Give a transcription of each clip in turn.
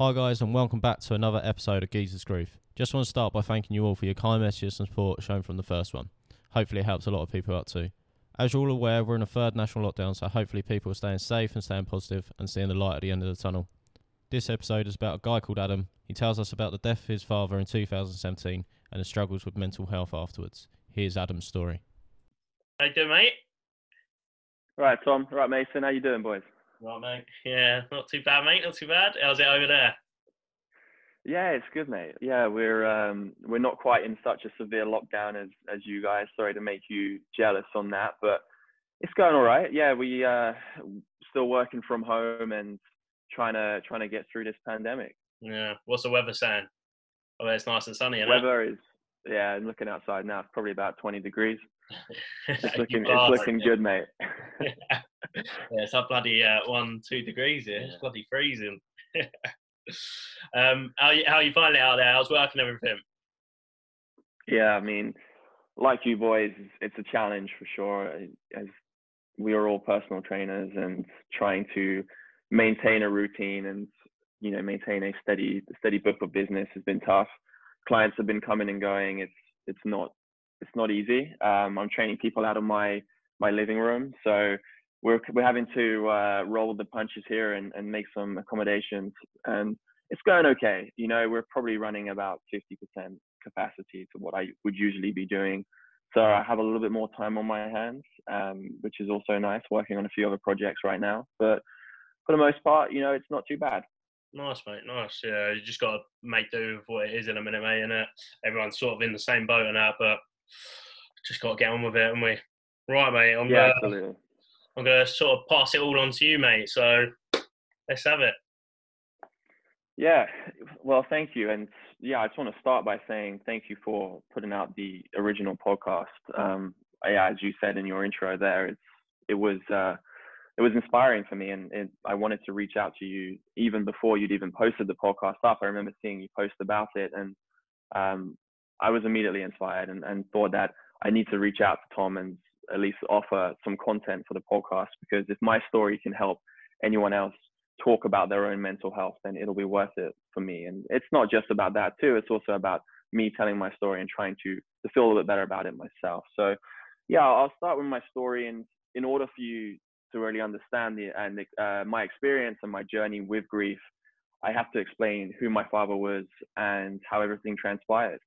Hi, guys, and welcome back to another episode of Geezer's Groove. Just want to start by thanking you all for your kind messages and support shown from the first one. Hopefully, it helps a lot of people out too. As you're all aware, we're in a third national lockdown, so hopefully, people are staying safe and staying positive and seeing the light at the end of the tunnel. This episode is about a guy called Adam. He tells us about the death of his father in 2017 and his struggles with mental health afterwards. Here's Adam's story. How you doing, mate? Right, Tom. Right, Mason. How you doing, boys? Right, mate. Yeah, not too bad, mate. Not too bad. How's it over there? Yeah, it's good, mate. Yeah, we're um, we're not quite in such a severe lockdown as as you guys. Sorry to make you jealous on that, but it's going all right. Yeah, we uh, still working from home and trying to trying to get through this pandemic. Yeah. What's the weather saying? Oh, it's nice and sunny. Isn't Weather is yeah. I'm looking outside now. It's probably about 20 degrees. It? It's looking it's looking good, mate. yeah, it's up bloody uh, one, two degrees here. It's bloody freezing. um, how you, how you finding it out there? How's work and everything? Yeah, I mean, like you boys, it's a challenge for sure. As we are all personal trainers and trying to maintain a routine and you know maintain a steady steady book of business has been tough. Clients have been coming and going. It's it's not it's not easy. Um, I'm training people out of my my living room, so we're we're having to uh, roll the punches here and, and make some accommodations. And it's going okay. You know, we're probably running about 50% capacity to what I would usually be doing. So I have a little bit more time on my hands, um, which is also nice. Working on a few other projects right now, but for the most part, you know, it's not too bad. Nice, mate. Nice. Yeah, you just got to make do with what it is in a minute, mate. And everyone's sort of in the same boat and that, but just got to get on with it, haven't we? Right, mate. I'm Yeah, gonna, absolutely. I'm gonna sort of pass it all on to you, mate. So let's have it. Yeah, well, thank you. And yeah, I just want to start by saying thank you for putting out the original podcast. Um, yeah, as you said in your intro there, it's, it was uh, it was inspiring for me, and, and I wanted to reach out to you even before you'd even posted the podcast up. I remember seeing you post about it, and um, I was immediately inspired and, and thought that I need to reach out to Tom and at least offer some content for the podcast because if my story can help anyone else talk about their own mental health, then it'll be worth it for me. And it's not just about that too. It's also about me telling my story and trying to to feel a little bit better about it myself. So yeah, I'll start with my story. And in order for you to really understand the and uh, my experience and my journey with grief, I have to explain who my father was and how everything transpired.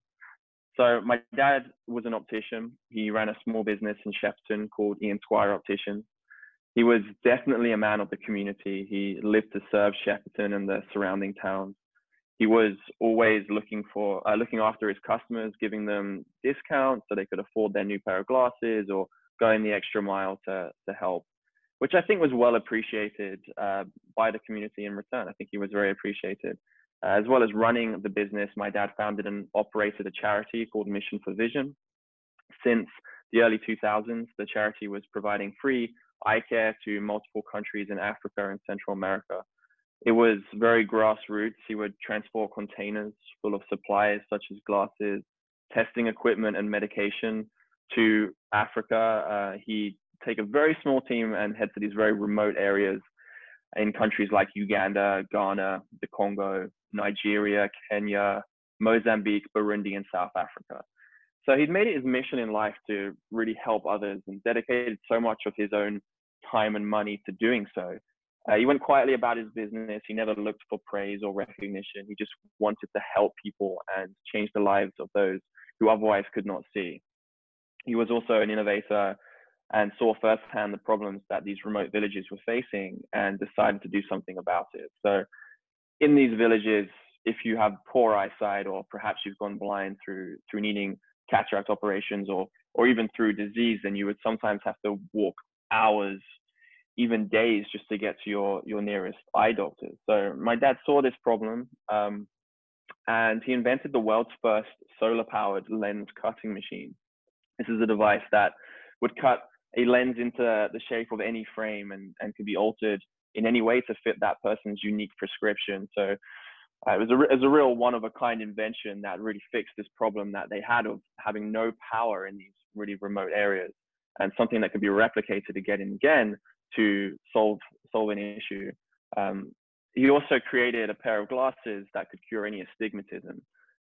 So my dad was an optician. He ran a small business in Shepperton called Ian Squire Opticians he was definitely a man of the community. He lived to serve Shepperton and the surrounding towns. He was always looking for uh, looking after his customers, giving them discounts so they could afford their new pair of glasses or going the extra mile to to help, which I think was well appreciated uh, by the community in return. I think he was very appreciated. Uh, as well as running the business, my dad founded and operated a charity called Mission for Vision. Since the early 2000s, the charity was providing free eye care to multiple countries in Africa and Central America. It was very grassroots. He would transport containers full of supplies such as glasses, testing equipment, and medication to Africa. Uh, he'd take a very small team and head to these very remote areas in countries like Uganda, Ghana, the Congo, Nigeria, Kenya, Mozambique, Burundi, and South Africa. So he'd made it his mission in life to really help others and dedicated so much of his own time and money to doing so. Uh, he went quietly about his business. He never looked for praise or recognition. He just wanted to help people and change the lives of those who otherwise could not see. He was also an innovator and saw firsthand the problems that these remote villages were facing and decided to do something about it. So, in these villages, if you have poor eyesight or perhaps you've gone blind through through needing cataract operations or or even through disease, then you would sometimes have to walk hours, even days, just to get to your your nearest eye doctor. So my dad saw this problem, um, and he invented the world's first solar-powered lens cutting machine. This is a device that would cut a lens into the shape of any frame and, and could be altered in any way to fit that person's unique prescription. So uh, it was a, it was a real one of a kind invention that really fixed this problem that they had of having no power in these really remote areas and something that could be replicated again and again to solve solve an issue. Um, he also created a pair of glasses that could cure any astigmatism.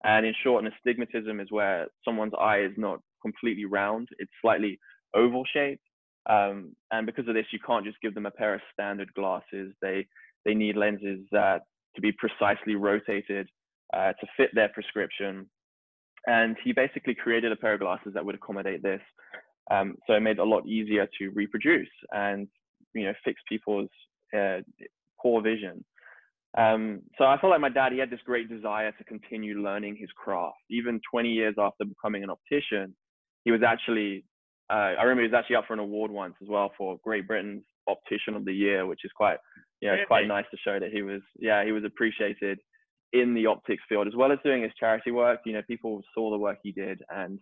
And in short, an astigmatism is where someone's eye is not completely round; it's slightly oval shaped. Um, and because of this, you can't just give them a pair of standard glasses. They they need lenses that to be precisely rotated uh, to fit their prescription. And he basically created a pair of glasses that would accommodate this. Um, so it made it a lot easier to reproduce and you know fix people's uh, poor vision. Um, so I felt like my dad, he had this great desire to continue learning his craft. Even 20 years after becoming an optician, he was actually, I remember he was actually up for an award once as well for Great Britain's Optician of the Year, which is quite, you know, really? quite nice to show that he was, yeah, he was appreciated in the optics field as well as doing his charity work. You know, people saw the work he did and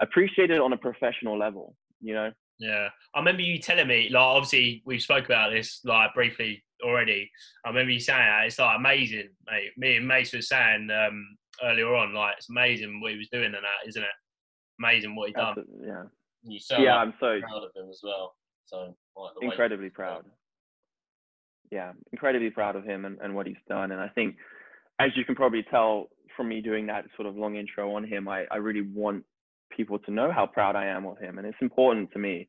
appreciated it on a professional level. You know. Yeah, I remember you telling me like obviously we've spoke about this like briefly already. I remember you saying that it's like amazing, mate. Me and Mace was saying um, earlier on like it's amazing what he was doing and that, isn't it? Amazing what he done. Yeah. You sound yeah, like I'm so proud of him as well. So like, incredibly proud. Yeah, incredibly proud of him and, and what he's done. And I think, as you can probably tell from me doing that sort of long intro on him, I, I really want people to know how proud I am of him. And it's important to me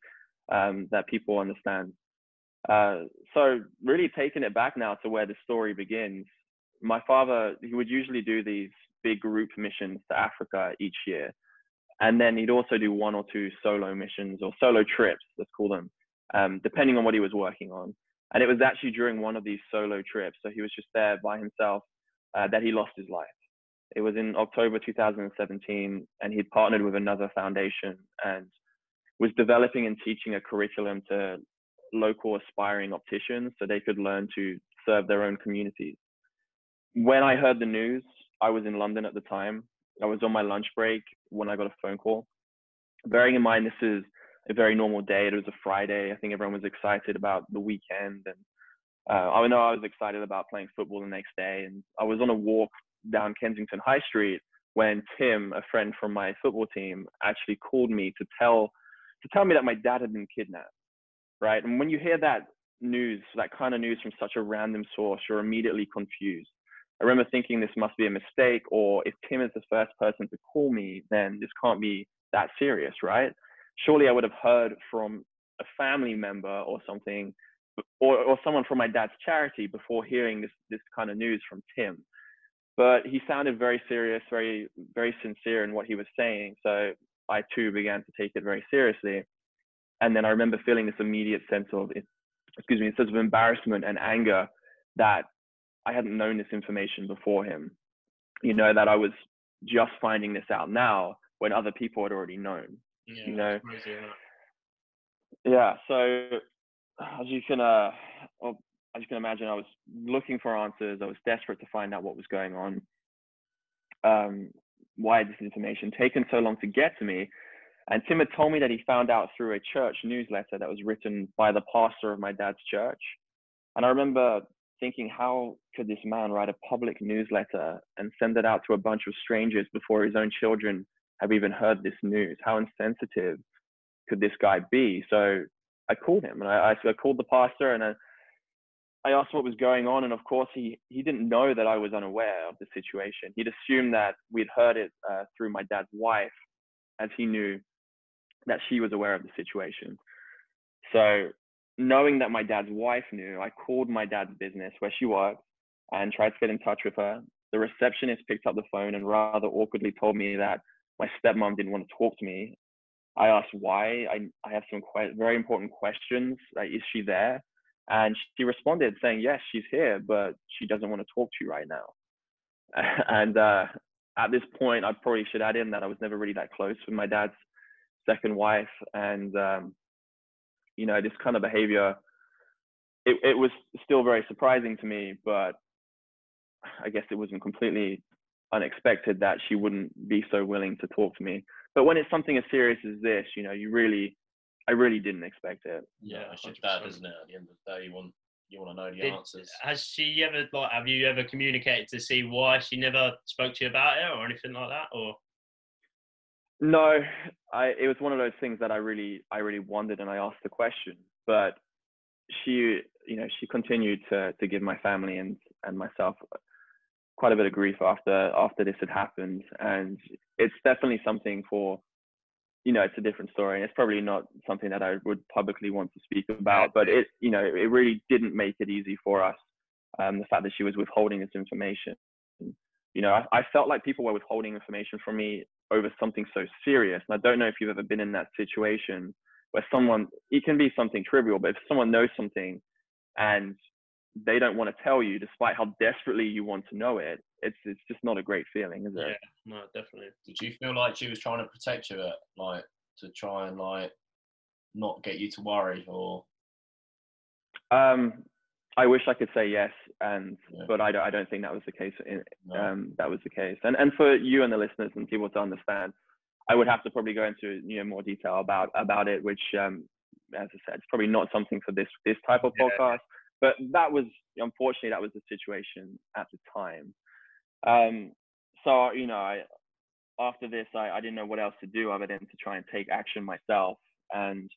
um, that people understand. Uh, so really taking it back now to where the story begins, my father, he would usually do these big group missions to Africa each year. And then he'd also do one or two solo missions or solo trips, let's call them, um, depending on what he was working on. And it was actually during one of these solo trips, so he was just there by himself, uh, that he lost his life. It was in October 2017, and he'd partnered with another foundation and was developing and teaching a curriculum to local aspiring opticians so they could learn to serve their own communities. When I heard the news, I was in London at the time. I was on my lunch break when I got a phone call. Bearing in mind, this is a very normal day. It was a Friday. I think everyone was excited about the weekend. And uh, I know I was excited about playing football the next day. And I was on a walk down Kensington High Street when Tim, a friend from my football team, actually called me to tell to tell me that my dad had been kidnapped. Right. And when you hear that news, that kind of news from such a random source, you're immediately confused. I remember thinking this must be a mistake, or if Tim is the first person to call me, then this can't be that serious, right? Surely I would have heard from a family member or something, or, or someone from my dad's charity before hearing this, this kind of news from Tim but he sounded very serious, very very sincere in what he was saying. So I too began to take it very seriously. And then I remember feeling this immediate sense of, excuse me, sense of embarrassment and anger that I hadn't known this information before him. You know that I was just finding this out now when other people had already known. Yeah, you know. Crazy, yeah. So as you can, uh, well, as you can imagine, I was looking for answers. I was desperate to find out what was going on. Um, why had this information taken so long to get to me? And Tim had told me that he found out through a church newsletter that was written by the pastor of my dad's church. And I remember thinking, how could this man write a public newsletter and send it out to a bunch of strangers before his own children have even heard this news? How insensitive could this guy be? So I called him and I, I called the pastor and I, I asked what was going on, and of course, he he didn't know that I was unaware of the situation. He'd assumed that we'd heard it uh, through my dad's wife, as he knew that she was aware of the situation. So, knowing that my dad's wife knew, I called my dad's business where she worked and tried to get in touch with her. The receptionist picked up the phone and rather awkwardly told me that my stepmom didn't want to talk to me. I asked why. I, I have some quite very important questions. Like, is she there? And she responded saying, yes, she's here, but she doesn't want to talk to you right now. and uh, at this point, I probably should add in that I was never really that close with my dad's second wife. And, um, you know, this kind of behavior, it, it was still very surprising to me, but I guess it wasn't completely unexpected that she wouldn't be so willing to talk to me. But when it's something as serious as this, you know, you really I really didn't expect it. Yeah, it's your dad, isn't it? At the end of the day, you want you want to know the Did, answers. Has she ever like? Have you ever communicated to see why she never spoke to you about it or anything like that? Or no, I. It was one of those things that I really, I really wondered, and I asked the question. But she, you know, she continued to to give my family and and myself quite a bit of grief after after this had happened, and it's definitely something for you know, it's a different story. And it's probably not something that I would publicly want to speak about, but it, you know, it really didn't make it easy for us. Um, the fact that she was withholding this information. You know, I, I, felt like people were withholding information from me over something so serious. And I don't know if you've ever been in that situation where someone, it can be something trivial, but if someone knows something and they don't want to tell you despite how desperately you want to know it it's it's just not a great feeling is it yeah no definitely did you feel like she was trying to protect you like to try and like not get you to worry or um i wish i could say yes and yeah. but I don't, I don't think that was the case in, no. um that was the case and and for you and the listeners and people to understand i would have to probably go into you know more detail about about it which um as i said it's probably not something for this this type of yeah. podcast but that was unfortunately that was the situation at the time. Um, so you know, I, after this, I, I didn't know what else to do other than to try and take action myself. And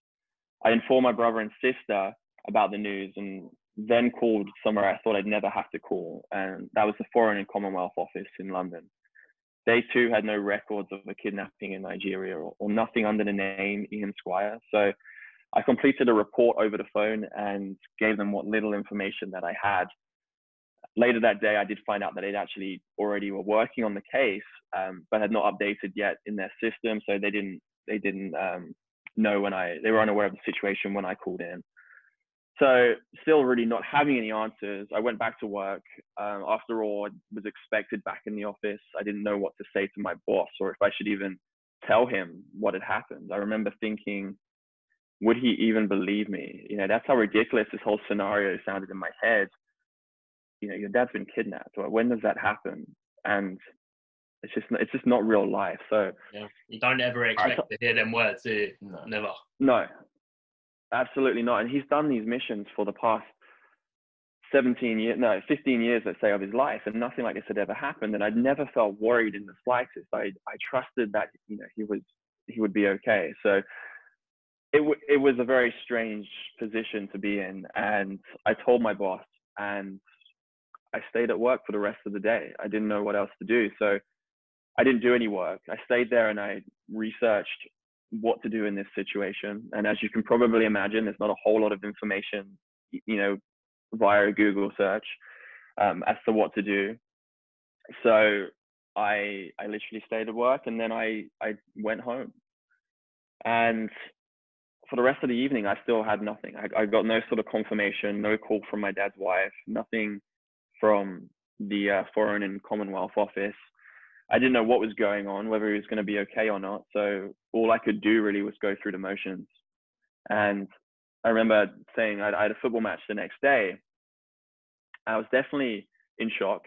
I informed my brother and sister about the news, and then called somewhere I thought I'd never have to call, and that was the Foreign and Commonwealth Office in London. They too had no records of a kidnapping in Nigeria or, or nothing under the name Ian Squire. So I completed a report over the phone and gave them what little information that I had. Later that day, I did find out that they'd actually already were working on the case, um, but had not updated yet in their system, so they didn't they didn't um, know when I they were unaware of the situation when I called in. So still really not having any answers, I went back to work. Um, after all, I was expected back in the office. I didn't know what to say to my boss or if I should even tell him what had happened. I remember thinking would he even believe me? You know, that's how ridiculous this whole scenario sounded in my head. You know, your dad's been kidnapped. When does that happen? And it's just it's just not real life. So yeah, you don't ever expect to hear them words, do you? No. Never. No, absolutely not. And he's done these missions for the past 17 years, no, 15 years, let's say, of his life, and nothing like this had ever happened. And I'd never felt worried in the slightest. I I trusted that you know he was he would be okay. So it, it was a very strange position to be in. And I told my boss, and I stayed at work for the rest of the day. I didn't know what else to do. So I didn't do any work. I stayed there and I researched what to do in this situation. And as you can probably imagine, there's not a whole lot of information, you know, via a Google search um, as to what to do. So I I literally stayed at work and then I I went home. And for the rest of the evening, I still had nothing. I, I got no sort of confirmation, no call from my dad's wife, nothing from the uh, Foreign and Commonwealth Office. I didn't know what was going on, whether he was going to be okay or not. So all I could do really was go through the motions. And I remember saying I, I had a football match the next day. I was definitely in shock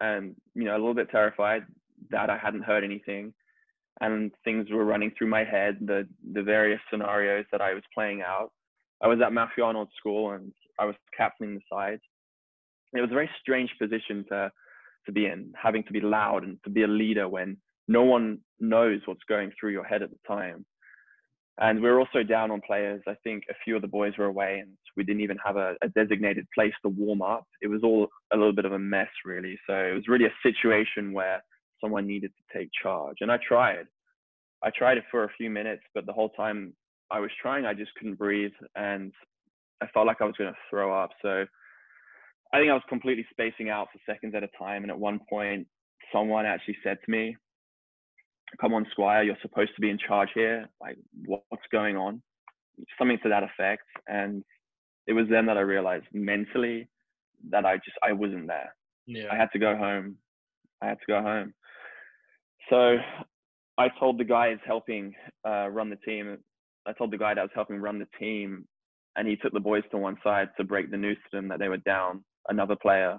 and you know a little bit terrified that I hadn't heard anything and things were running through my head, the the various scenarios that I was playing out. I was at Matthew Arnold School and I was captaining the side. It was a very strange position to to be in, having to be loud and to be a leader when no one knows what's going through your head at the time. And we are also down on players. I think a few of the boys were away and we didn't even have a, a designated place to warm up. It was all a little bit of a mess, really. So it was really a situation where someone needed to take charge. And I tried. I tried it for a few minutes, but the whole time I was trying, I just couldn't breathe and I felt like I was going to throw up. So I think I was completely spacing out for seconds at a time. And at one point, someone actually said to me, Come on, Squire, you're supposed to be in charge here. Like, what's going on? Something to that effect. And it was then that I realized mentally that I just, I wasn't there. Yeah. I had to go home. I had to go home. So I told the guys helping uh, run the team, I told the guy that was helping run the team, and he took the boys to one side to break the news to them that they were down another player.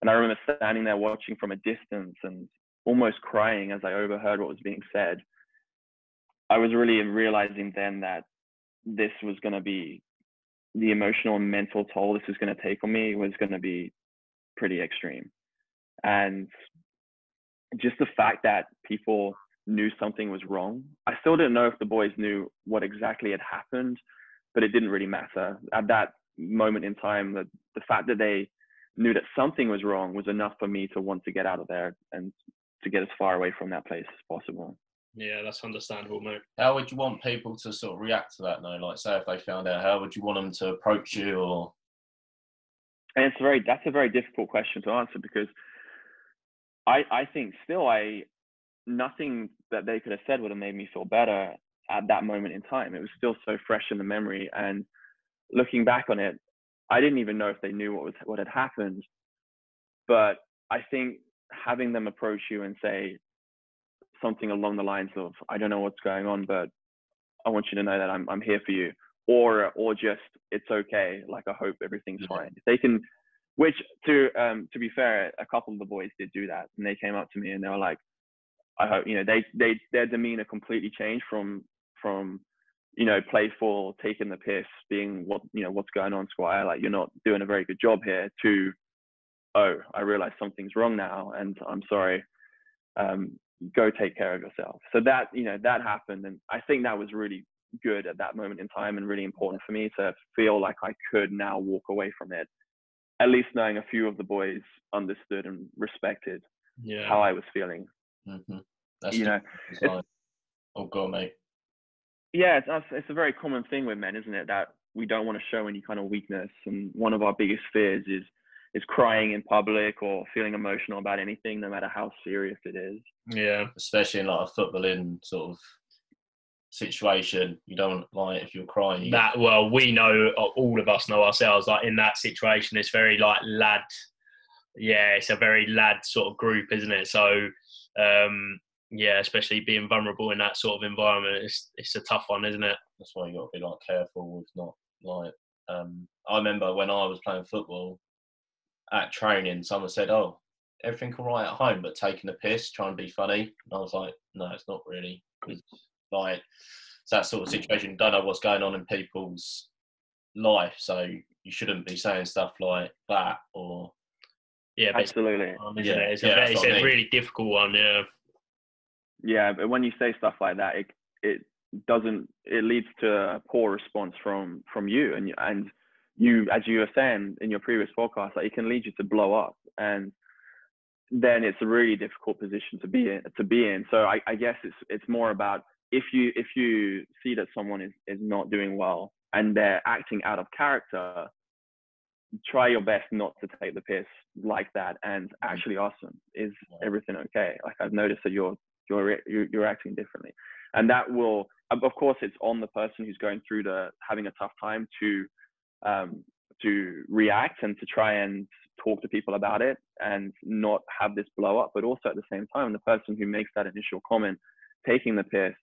And I remember standing there watching from a distance and almost crying as I overheard what was being said. I was really realizing then that this was going to be the emotional and mental toll this was going to take on me was going to be pretty extreme. And just the fact that people knew something was wrong. I still didn't know if the boys knew what exactly had happened, but it didn't really matter. At that moment in time, the, the fact that they knew that something was wrong was enough for me to want to get out of there and to get as far away from that place as possible. Yeah, that's understandable, mate. How would you want people to sort of react to that? though? like say if they found out, how would you want them to approach you or? And it's very that's a very difficult question to answer because I I think still I nothing that they could have said would have made me feel better at that moment in time. It was still so fresh in the memory and looking back on it, I didn't even know if they knew what was what had happened. But I think having them approach you and say something along the lines of, "I don't know what's going on, but I want you to know that I'm I'm here for you," or or just "It's okay," like I hope everything's Yeah. fine. If they can, which to um to be fair, a couple of the boys did do that, and they came up to me and they were like, "I hope you know they they their demeanor completely changed from from." You know, playful, taking the piss, being what you know, what's going on, Squire? Like you're not doing a very good job here. To oh, I realize something's wrong now, and I'm sorry. Um, go take care of yourself. So that you know that happened, and I think that was really good at that moment in time, and really important for me to feel like I could now walk away from it. At least knowing a few of the boys understood and respected Yeah. how I was feeling. hmm That's you know, oh god, mate. Yeah, it's it's a very common thing with men, isn't it? That we don't want to show any kind of weakness, and one of our biggest fears is is crying in public or feeling emotional about anything, no matter how serious it is. Yeah. Especially in like a footballing sort of situation, you don't like if you're crying. You That well, we know all of us know ourselves. Like in that situation, it's very like lad. Yeah, it's a very lad sort of group, isn't it? So, um, yeah, especially being vulnerable in that sort of environment, it's it's a tough one, isn't it? that's why you got to be like careful with not like. Um, I remember when I was playing football at training, someone said, "Oh, everything all right at home, but taking a piss, trying to be funny." And I was like, "No, it's not really." 'Cause, like it's that sort of situation. You don't know what's going on in people's life, so you shouldn't be saying stuff like that or Yeah, but it's, Absolutely. isn't it? Yeah, It's, yeah, a, it's what mean. really difficult one. Yeah. Yeah, but when you say stuff like that, it it doesn't it leads to a poor response from from you and you- and you as you were saying in your previous podcast, like it can lead you to blow up and then it's a really difficult position to be in to be in. So I, I guess it's it's more about if you if you see that someone is, is not doing well and they're acting out of character, try your best not to take the piss like that and mm. actually ask them, is everything okay? Like I've noticed that you're you're you're, you're acting differently, and that will of of course it's on the person who's going through the having a tough time to um, to react and to try and talk to people about it and not have this blow up, but also at the same time the person who makes that initial comment taking the piss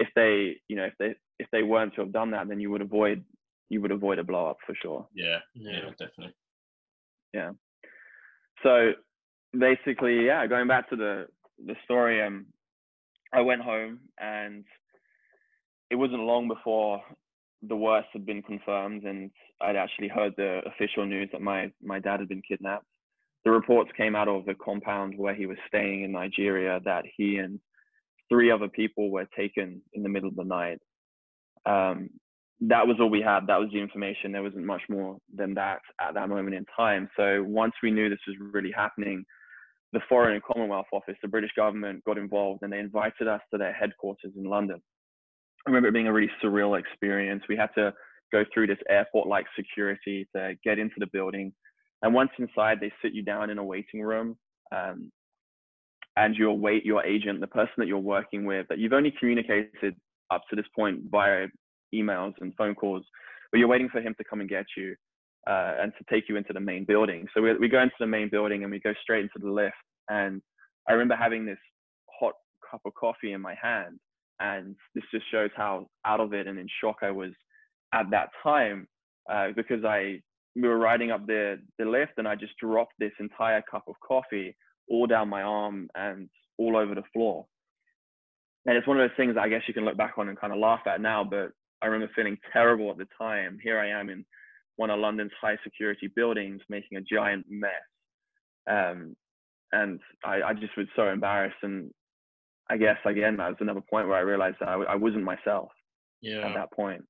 if they you know if they if they weren't to have done that then you would avoid you would avoid a blow up for sure. Yeah, yeah, definitely. Yeah. so basically yeah going back to the the story um i went home and it wasn't long before the worst had been confirmed and i'd actually heard the official news that my my dad had been kidnapped the reports came out of the compound where he was staying in nigeria that he and three other people were taken in the middle of the night um, that was all we had. That was the information. There wasn't much more than that at that moment in time. So once we knew this was really happening, the Foreign and Commonwealth Office, the British government, got involved and they invited us to their headquarters in London. I remember it being a really surreal experience. We had to go through this airport-like security to get into the building, and once inside, they sit you down in a waiting room. Um, and your wait, your agent, the person that you're working with, that you've only communicated up to this point via emails and phone calls, but you're waiting for him to come and get you uh, and to take you into the main building. So we, we go into the main building and we go straight into the lift. And I remember having this hot cup of coffee in my hand. And this just shows how out of it and in shock I was at that time uh, because I we were riding up the, the lift and I just dropped this entire cup of coffee all down my arm and all over the floor. And it's one of those things I guess you can look back on and kind of laugh at now, but I remember feeling terrible at the time. Here I am in one of London's high security buildings making a giant mess. Um, and I, I just was so embarrassed. And I guess, again, that was another point where I realized that I, I wasn't myself Yeah. at that point.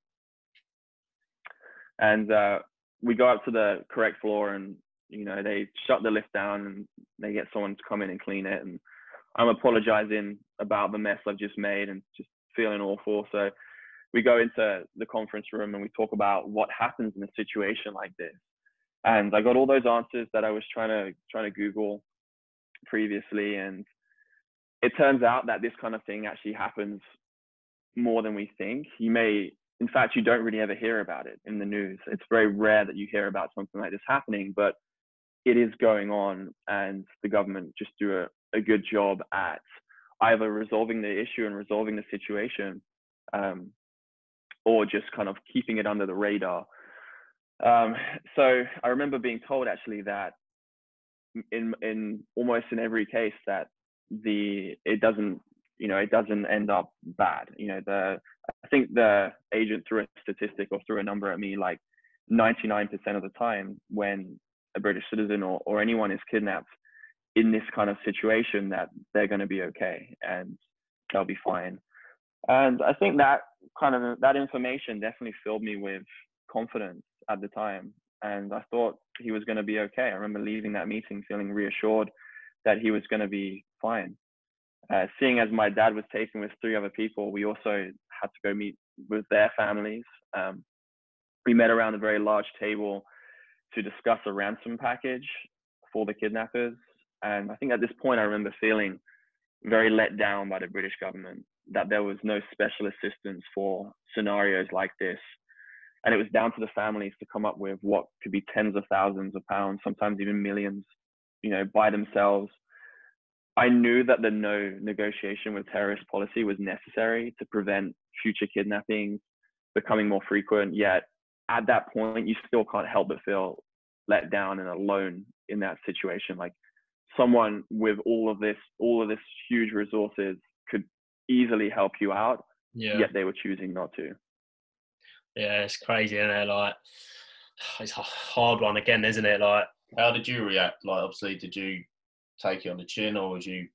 And uh, we go up to the correct floor, and You know, they shut the lift down and they get someone to come in and clean it. And I'm apologizing about the mess I've just made and just feeling awful. So we go into the conference room and we talk about what happens in a situation like this. And I got all those answers that I was trying to trying to Google previously, and it turns out that this kind of thing actually happens more than we think. You may, in fact, you don't really ever hear about it in the news. It's very rare that you hear about something like this happening, but it is going on, and the government just do a, a good job at either resolving the issue and resolving the situation, um, or just kind of keeping it under the radar. Um, so I remember being told actually that in in almost in every case that the it doesn't you know it doesn't end up bad. You know the I think the agent threw a statistic or threw a number at me like 99% of the time when a British citizen or, or anyone is kidnapped in this kind of situation that they're going to be okay and they'll be fine. And I think that kind of that information definitely filled me with confidence at the time. And I thought he was going to be okay. I remember leaving that meeting feeling reassured that he was going to be fine. Uh, seeing as my dad was taken with three other people, we also had to go meet with their families. Um, we met around a very large table to discuss a ransom package for the kidnappers. And I think at this point, I remember feeling very let down by the British government that there was no special assistance for scenarios like this and it was down to the families to come up with what could be tens of thousands of pounds, sometimes even millions, you know, by themselves. I knew that the no negotiation with terrorist policy was necessary to prevent future kidnappings becoming more frequent. Yet at that point, you still can't help but feel let down and alone in that situation. Like someone with all of this, all of this huge resources could easily help you out, yeah. yet they were choosing not to yeah, it's crazy, isn't it? Like, it's a hard one again, isn't it? Like, how did you react? Like, obviously, did you take it on the chin, or was you?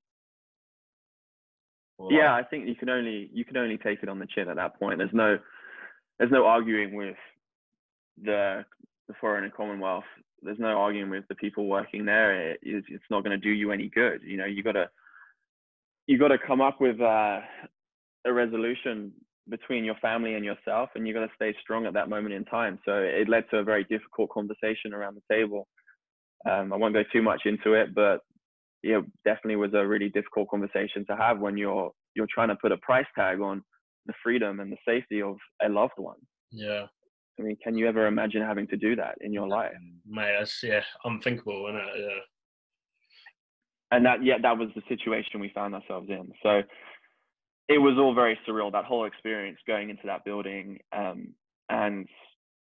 Or yeah, I think you can only you can only take it on the chin at that point. There's no there's no arguing with the the foreign and Commonwealth. There's no arguing with the people working there. It, it's not going to do you any good. You know, you got to you got to come up with uh, a resolution between your family and yourself and you got to stay strong at that moment in time. So it led to a very difficult conversation around the table. Um, i won't go too much into it but yeah definitely was a really difficult conversation to have when you're you're trying to put a price tag on the freedom and the safety of a loved one. Yeah. I mean can you ever imagine having to do that in your life? mate that's yeah unthinkable isn't it yeah and that yeah that was the situation we found ourselves in so it was all very surreal. That whole experience going into that building um, and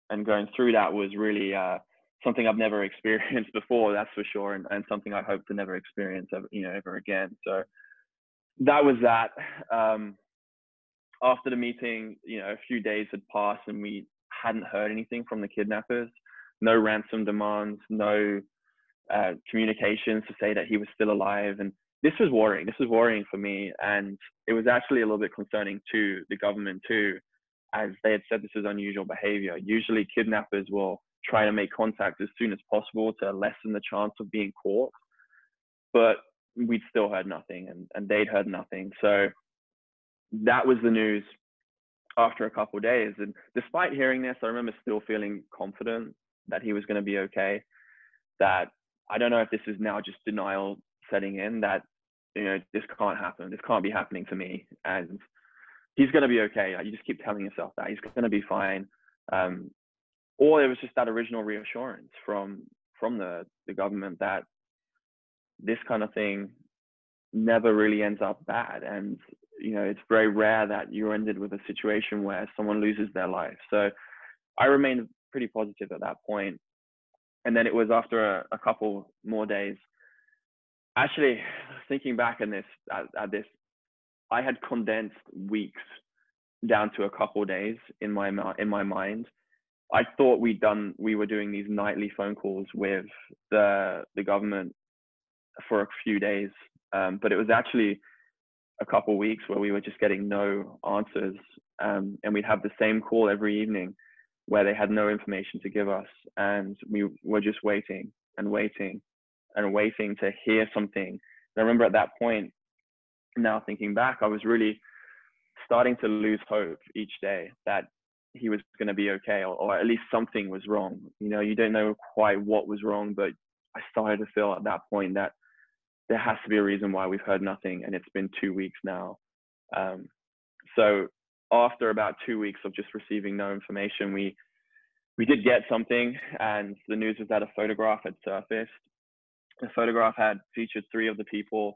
and going through that was really uh, something I've never experienced before. That's for sure, and, and something I hope to never experience ever, you know, ever again. So that was that. Um, after the meeting, you know, a few days had passed and we hadn't heard anything from the kidnappers. No ransom demands, no uh, communications to say that he was still alive, and this was worrying. This was worrying for me, and it was actually a little bit concerning to the government too, as they had said this is unusual behavior. Usually, kidnappers will try to make contact as soon as possible to lessen the chance of being caught, but we'd still heard nothing, and, and they'd heard nothing. So that was the news after a couple of days. And despite hearing this, I remember still feeling confident that he was going to be okay. That I don't know if this is now just denial setting in that you know this can't happen. This can't be happening to me and he's going to be okay. You just keep telling yourself that. He's going to be fine. Um, or it was just that original reassurance from from the the government that this kind of thing never really ends up bad. And you know it's very rare that you're ended with a situation where someone loses their life. So i remained pretty positive at that point and then it was after a, a couple more days. Actually thinking back on this at, at, this i had condensed weeks down to a couple days in my in my mind. I thought we'd done we were doing these nightly phone calls with the the government for a few days um, but it was actually a couple weeks where we were just getting no answers um, and we'd have the same call every evening where they had no information to give us and we were just waiting and waiting and waiting to hear something. And I remember at that point, now thinking back, I was really starting to lose hope each day that he was going to be okay, or, or, at least something was wrong. You know, you don't know quite what was wrong, but I started to feel at that point that there has to be a reason why we've heard nothing, and it's been two weeks now. Um, so after about two weeks of just receiving no information, we we did get something, and the news was that a photograph had surfaced. The photograph had featured three of the people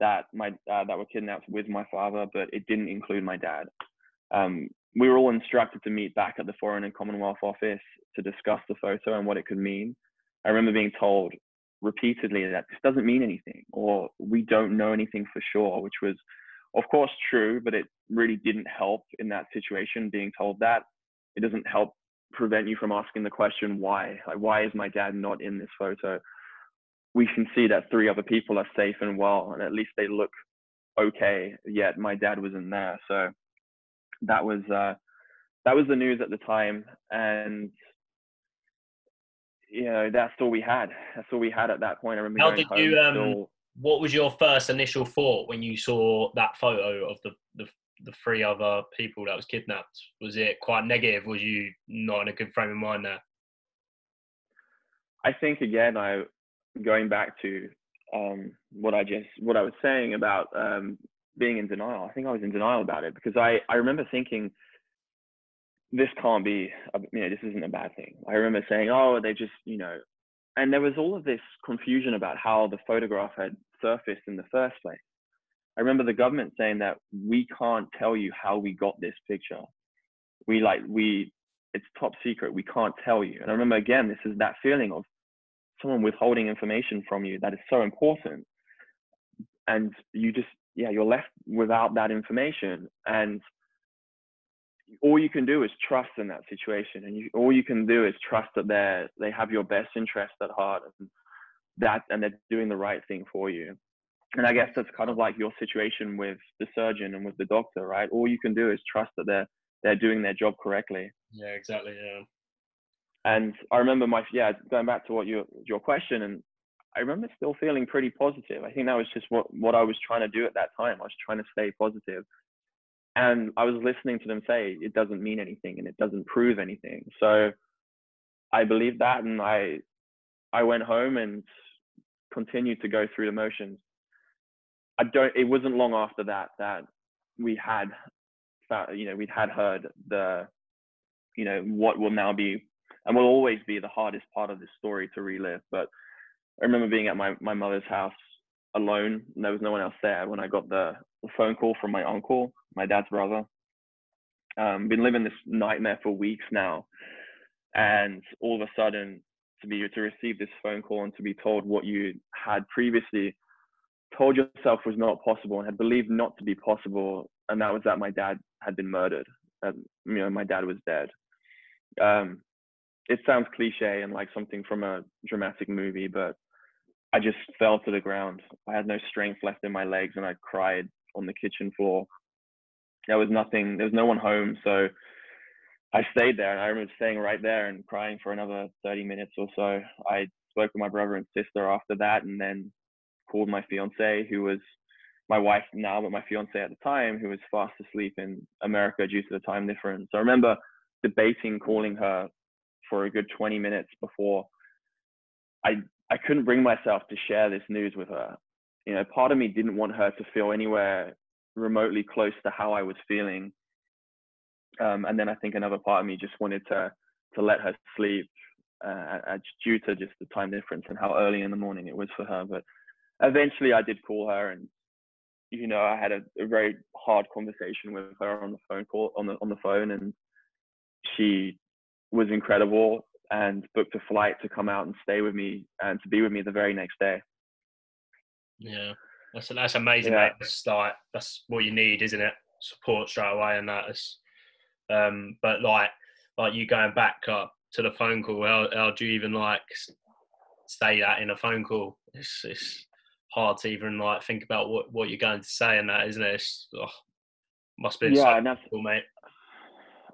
that my uh, that were kidnapped with my father, but it didn't include my dad. Um, we were all instructed to meet back at the Foreign and Commonwealth Office to discuss the photo and what it could mean. I remember being told repeatedly that this doesn't mean anything or we don't know anything for sure, which was, of course, true, but it really didn't help in that situation being told that. It doesn't help prevent you from asking the question why? Like why is my dad not in this photo? We can see that three other people are safe and well and at least they look okay yet my dad wasn't there. So that was uh that was the news at the time and you know that's all we had. That's all we had at that point. I remember how did you um still... what was your first initial thought when you saw that photo of the the the three other people that was kidnapped? Was it quite negative? Was you not in a good frame of mind there? I think again, I going back to um, what I just what I was saying about um, being in denial. I think I was in denial about it because I I remember thinking this can't be you know this isn't a bad thing. I remember saying oh they just you know and there was all of this confusion about how the photograph had surfaced in the first place. I remember the government saying that we can't tell you how we got this picture. We like we it's top secret. We can't tell you. And I remember again, this is that feeling of someone withholding information from you that is so important. And you just yeah, you're left without that information. And all you can do is trust in that situation. And you, all you can do is trust that they they have your best interest at heart and that and they're doing the right thing for you and I guess that's kind of like your situation with the surgeon and with the doctor, right? All you can do is trust that they're they're doing their job correctly. Yeah, exactly. Yeah. And I remember my yeah going back to what your your question, and I remember still feeling pretty positive. I think that was just what what I was trying to do at that time. I was trying to stay positive, and I was listening to them say it doesn't mean anything and it doesn't prove anything. So I believed that, and I I went home and continued to go through the motions I don't. It wasn't long after that that we had, uh, you know, we'd had heard the, you know, what will now be and will always be the hardest part of this story to relive. But I remember being at my my mother's house alone. There was no one else there when I got the, phone call from my uncle, my dad's brother. Um, been living this nightmare for weeks now, and all of a sudden to be to receive this phone call and to be told what you had previously told yourself was not possible and had believed not to be possible, and that was that my dad had been murdered. That, you know, my dad was dead. Um, it sounds cliche and like something from a dramatic movie, but I just fell to the ground. I had no strength left in my legs, and I cried on the kitchen floor. There was nothing. There was no one home, so I stayed there, and I remember staying right there and crying for another 30 minutes or so. I spoke with my brother and sister after that, and then called my fiance, who was my wife now, but my fiance at the time, who was fast asleep in America due to the time difference. So I remember debating calling her for a good 20 minutes before I I couldn't bring myself to share this news with her. You know, part of me didn't want her to feel anywhere remotely close to how I was feeling. Um, and then I think another part of me just wanted to to let her sleep uh, due to just the time difference and how early in the morning it was for her. But eventually I did call her and you know I had a, a, very hard conversation with her on the phone call on the on the phone and she was incredible and booked a flight to come out and stay with me and to be with me the very next day. Yeah. That's that's amazing, yeah. mate. That's like that's what you need, isn't it? Support straight away and that is um but like like you going back up to the phone call, how, how do you even like say that in a phone call? It's, it's hard to even like think about what, what you're going to say and that, isn't it? It's, oh, must be yeah, so cool, mate.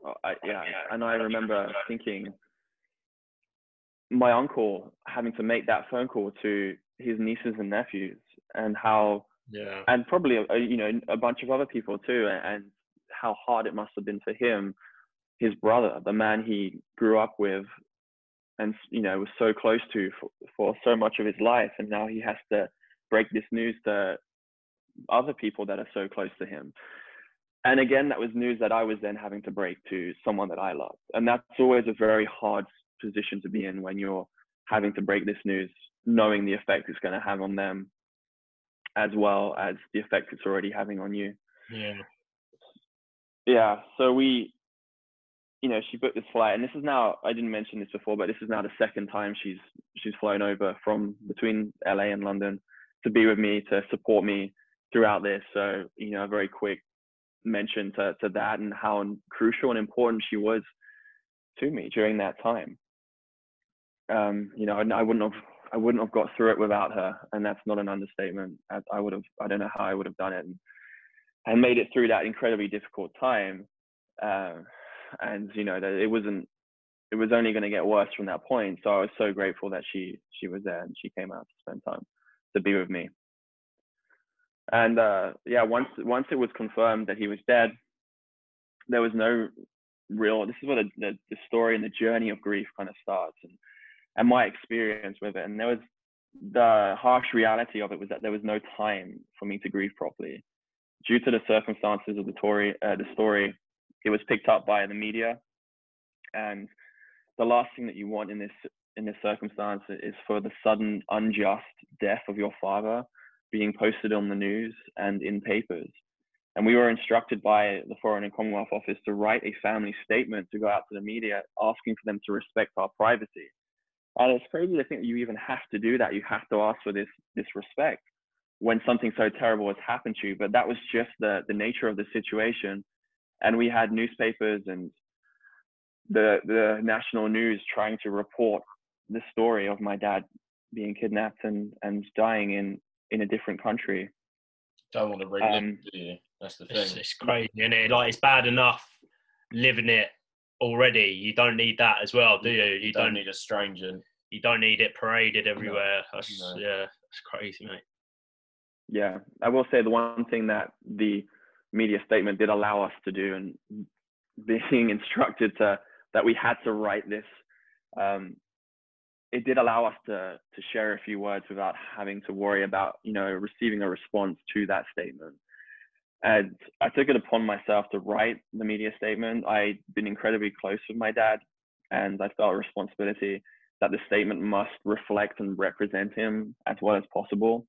Oh, I, yeah, and I remember thinking my uncle having to make that phone call to his nieces and nephews and how Yeah. and probably uh, you know a bunch of other people too and how hard it must have been for him his brother the man he grew up with and you know was so close to for, for so much of his life and now he has to break this news to other people that are so close to him and again that was news that i was then having to break to someone that i loved and that's always a very hard position to be in when you're having to break this news knowing the effect it's going to have on them as well as the effect it's already having on you. Yeah. yeah so we you know she booked this flight and this is now i didn't mention this before but this is now the second time she's she's flown over from between la and london to be with me to support me throughout this. So you know a very quick mention to, to that and how crucial and important she was to me during that time um you know I, wouldn't have i wouldn't have got through it without her and that's not an understatement. I, I would have i don't know how i would have done it and, and made it through that incredibly difficult time uh, and you know it wasn't it was only going to get worse from that point. So i was so grateful that she she was there and she came out to spend time to be with me. And uh yeah once once it was confirmed that he was dead there was no real this is where the, the, the story and the journey of grief kind of starts and and my experience with it and there was the harsh reality of it was that there was no time for me to grieve properly. Due to the circumstances of the story uh, the story it was picked up by the media and the last thing that you want in this in this circumstance is for the sudden unjust death of your father being posted on the news and in papers. And we were instructed by the foreign and commonwealth office to write a family statement to go out to the media asking for them to respect our privacy and it's crazy to think that you even have to do that you have to ask for this this respect when something so terrible has happened to you but that was just the the nature of the situation and we had newspapers and the the national news trying to report the story of my dad being kidnapped and and dying in in a different country Don't want to relive, Um, do you? That's the thing. it's crazy, is it? Like it's bad enough living it already. You don't need that as well, do you? You, You don't. don't need a stranger. you don't need it paraded everywhere. That's, No. Yeah, that's crazy, mate. yeah i will say the one thing that the media statement did allow us to do and being instructed to that we had to write this um, it did allow us to to share a few words without having to worry about you know receiving a response to that statement and i took it upon myself to write the media statement i'd been incredibly close with my dad and i felt a responsibility that the statement must reflect and represent him as well as possible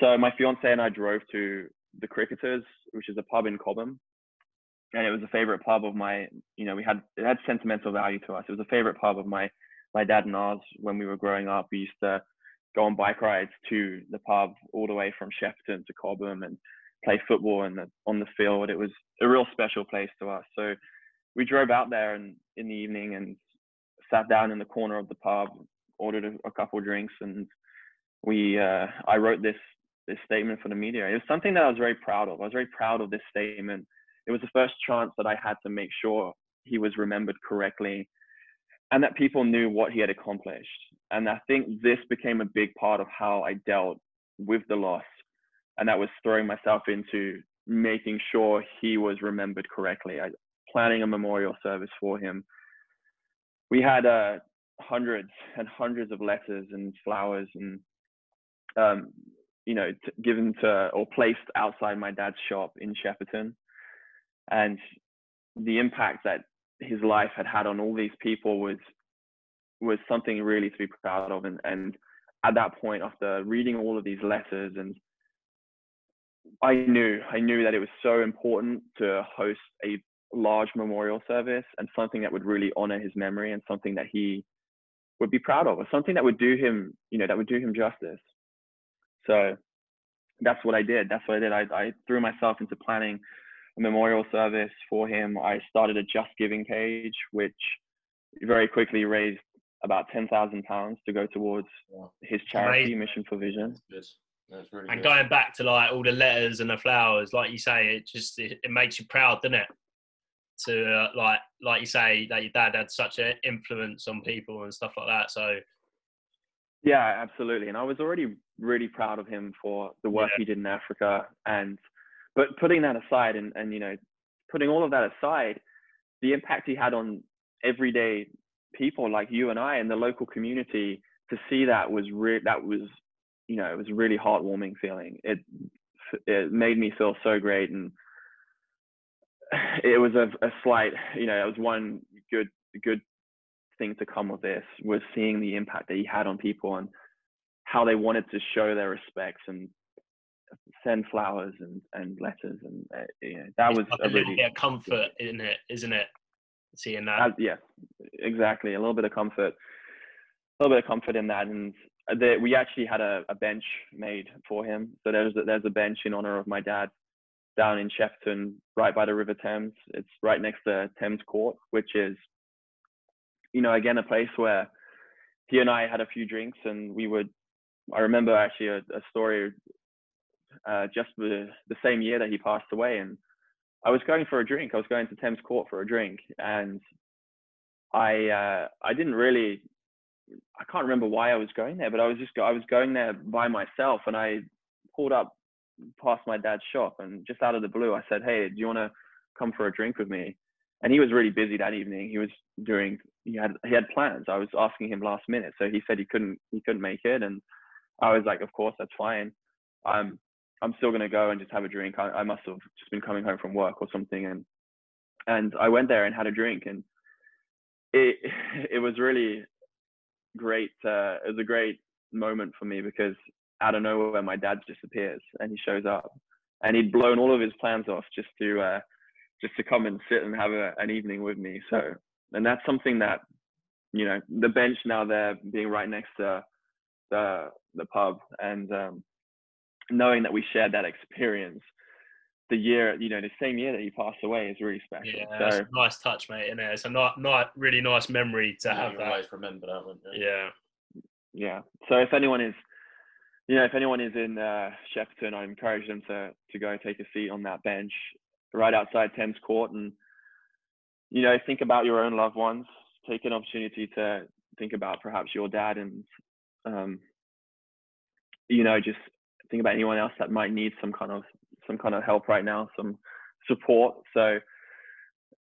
so my fiance and I drove to the Cricketers, which is a pub in Cobham, and it was a favorite pub of my. You know, we had it had sentimental value to us. It was a favorite pub of my my dad and ours when we were growing up. We used to go on bike rides to the pub all the way from Shepperton to Cobham and play football the, on the field. It was a real special place to us. So we drove out there and in the evening and sat down in the corner of the pub, ordered a, a couple drinks, and we uh, I wrote this this statement for the media. It was something that I was very proud of. I was very proud of this statement. It was the first chance that I had to make sure he was remembered correctly and that people knew what he had accomplished. And I think this became a big part of how I dealt with the loss. And that was throwing myself into making sure he was remembered correctly. I planning a memorial service for him. We had uh, hundreds and hundreds of letters and flowers and um, you know, t- given to or placed outside my dad's shop in Shepperton, and the impact that his life had had on all these people was was something really to be proud of. And and at that point, after reading all of these letters, and I knew I knew that it was so important to host a large memorial service and something that would really honor his memory and something that he would be proud of, or something that would do him, you know, that would do him justice. So that's what I did. That's what I did. I, I threw myself into planning a memorial service for him. I started a Just Giving page, which very quickly raised about ten thousand pounds to go towards his charity, Amazing. Mission for Vision. Good. That's really And good. going back to like all the letters and the flowers, like you say, it just it, it makes you proud, doesn't it? To uh, like like you say, that your dad had such an influence on people and stuff like that. So yeah, absolutely. And I was already really proud of him for the work Yeah. he did in Africa. And but putting that aside, and and you know, putting all of that aside, the impact he had on everyday people like you and I and the local community to see that was re- that was you know it was a really heartwarming feeling. It it made me feel so great and it was a, a slight you know it was one good good thing to come of this was seeing the impact that he had on people and how they wanted to show their respects and send flowers and, and letters and uh, you know, that it's was like a a really bit of comfort in it, isn't it? Seeing that. uh, yeah exactly a little bit of comfort a little bit of comfort in that and there, we actually had a, a bench made for him. So there's a, there's a bench in honor of my dad down in Shepperton right by the River Thames. It's right next to Thames Court which is you know again a place where he and I had a few drinks and we would I remember actually a, a story uh, just the, the same year that he passed away. And I was going for a drink. I was going to Thames Court for a drink, and I uh, I didn't really I can't remember why I was going there, but I was just I was going there by myself, and I pulled up past my dad's shop, and just out of the blue, I said, "Hey, do you want to come for a drink with me?" And he was really busy that evening. He was doing he had he had plans. I was asking him last minute, so he said he couldn't he couldn't make it, and I was like, "Of course, that's fine." I'm I'm still gonna go and just have a drink. I, I must have just been coming home from work or something, and and I went there and had a drink, and it it was really great. Uh, it was a great moment for me because out of nowhere my dad disappears and he shows up, and he'd blown all of his plans off just to uh, just to come and sit and have a, an evening with me. So and that's something that you know the bench now there being right next to the the pub and um, knowing that we shared that experience the year you know the same year that he passed away is really special Yeah, that's so a nice touch, mate. Isn't it? It's a not, not really nice memory to Yeah, have you that. always remember that, wouldn't? Yeah, yeah so if anyone is you know if anyone is in uh, Shepperton I encourage them to to go take a seat on that bench right outside Thames Court and you know think about your own loved ones take an opportunity to think about perhaps your dad and um, you know just think about anyone else that might need some kind of some kind of help right now some support so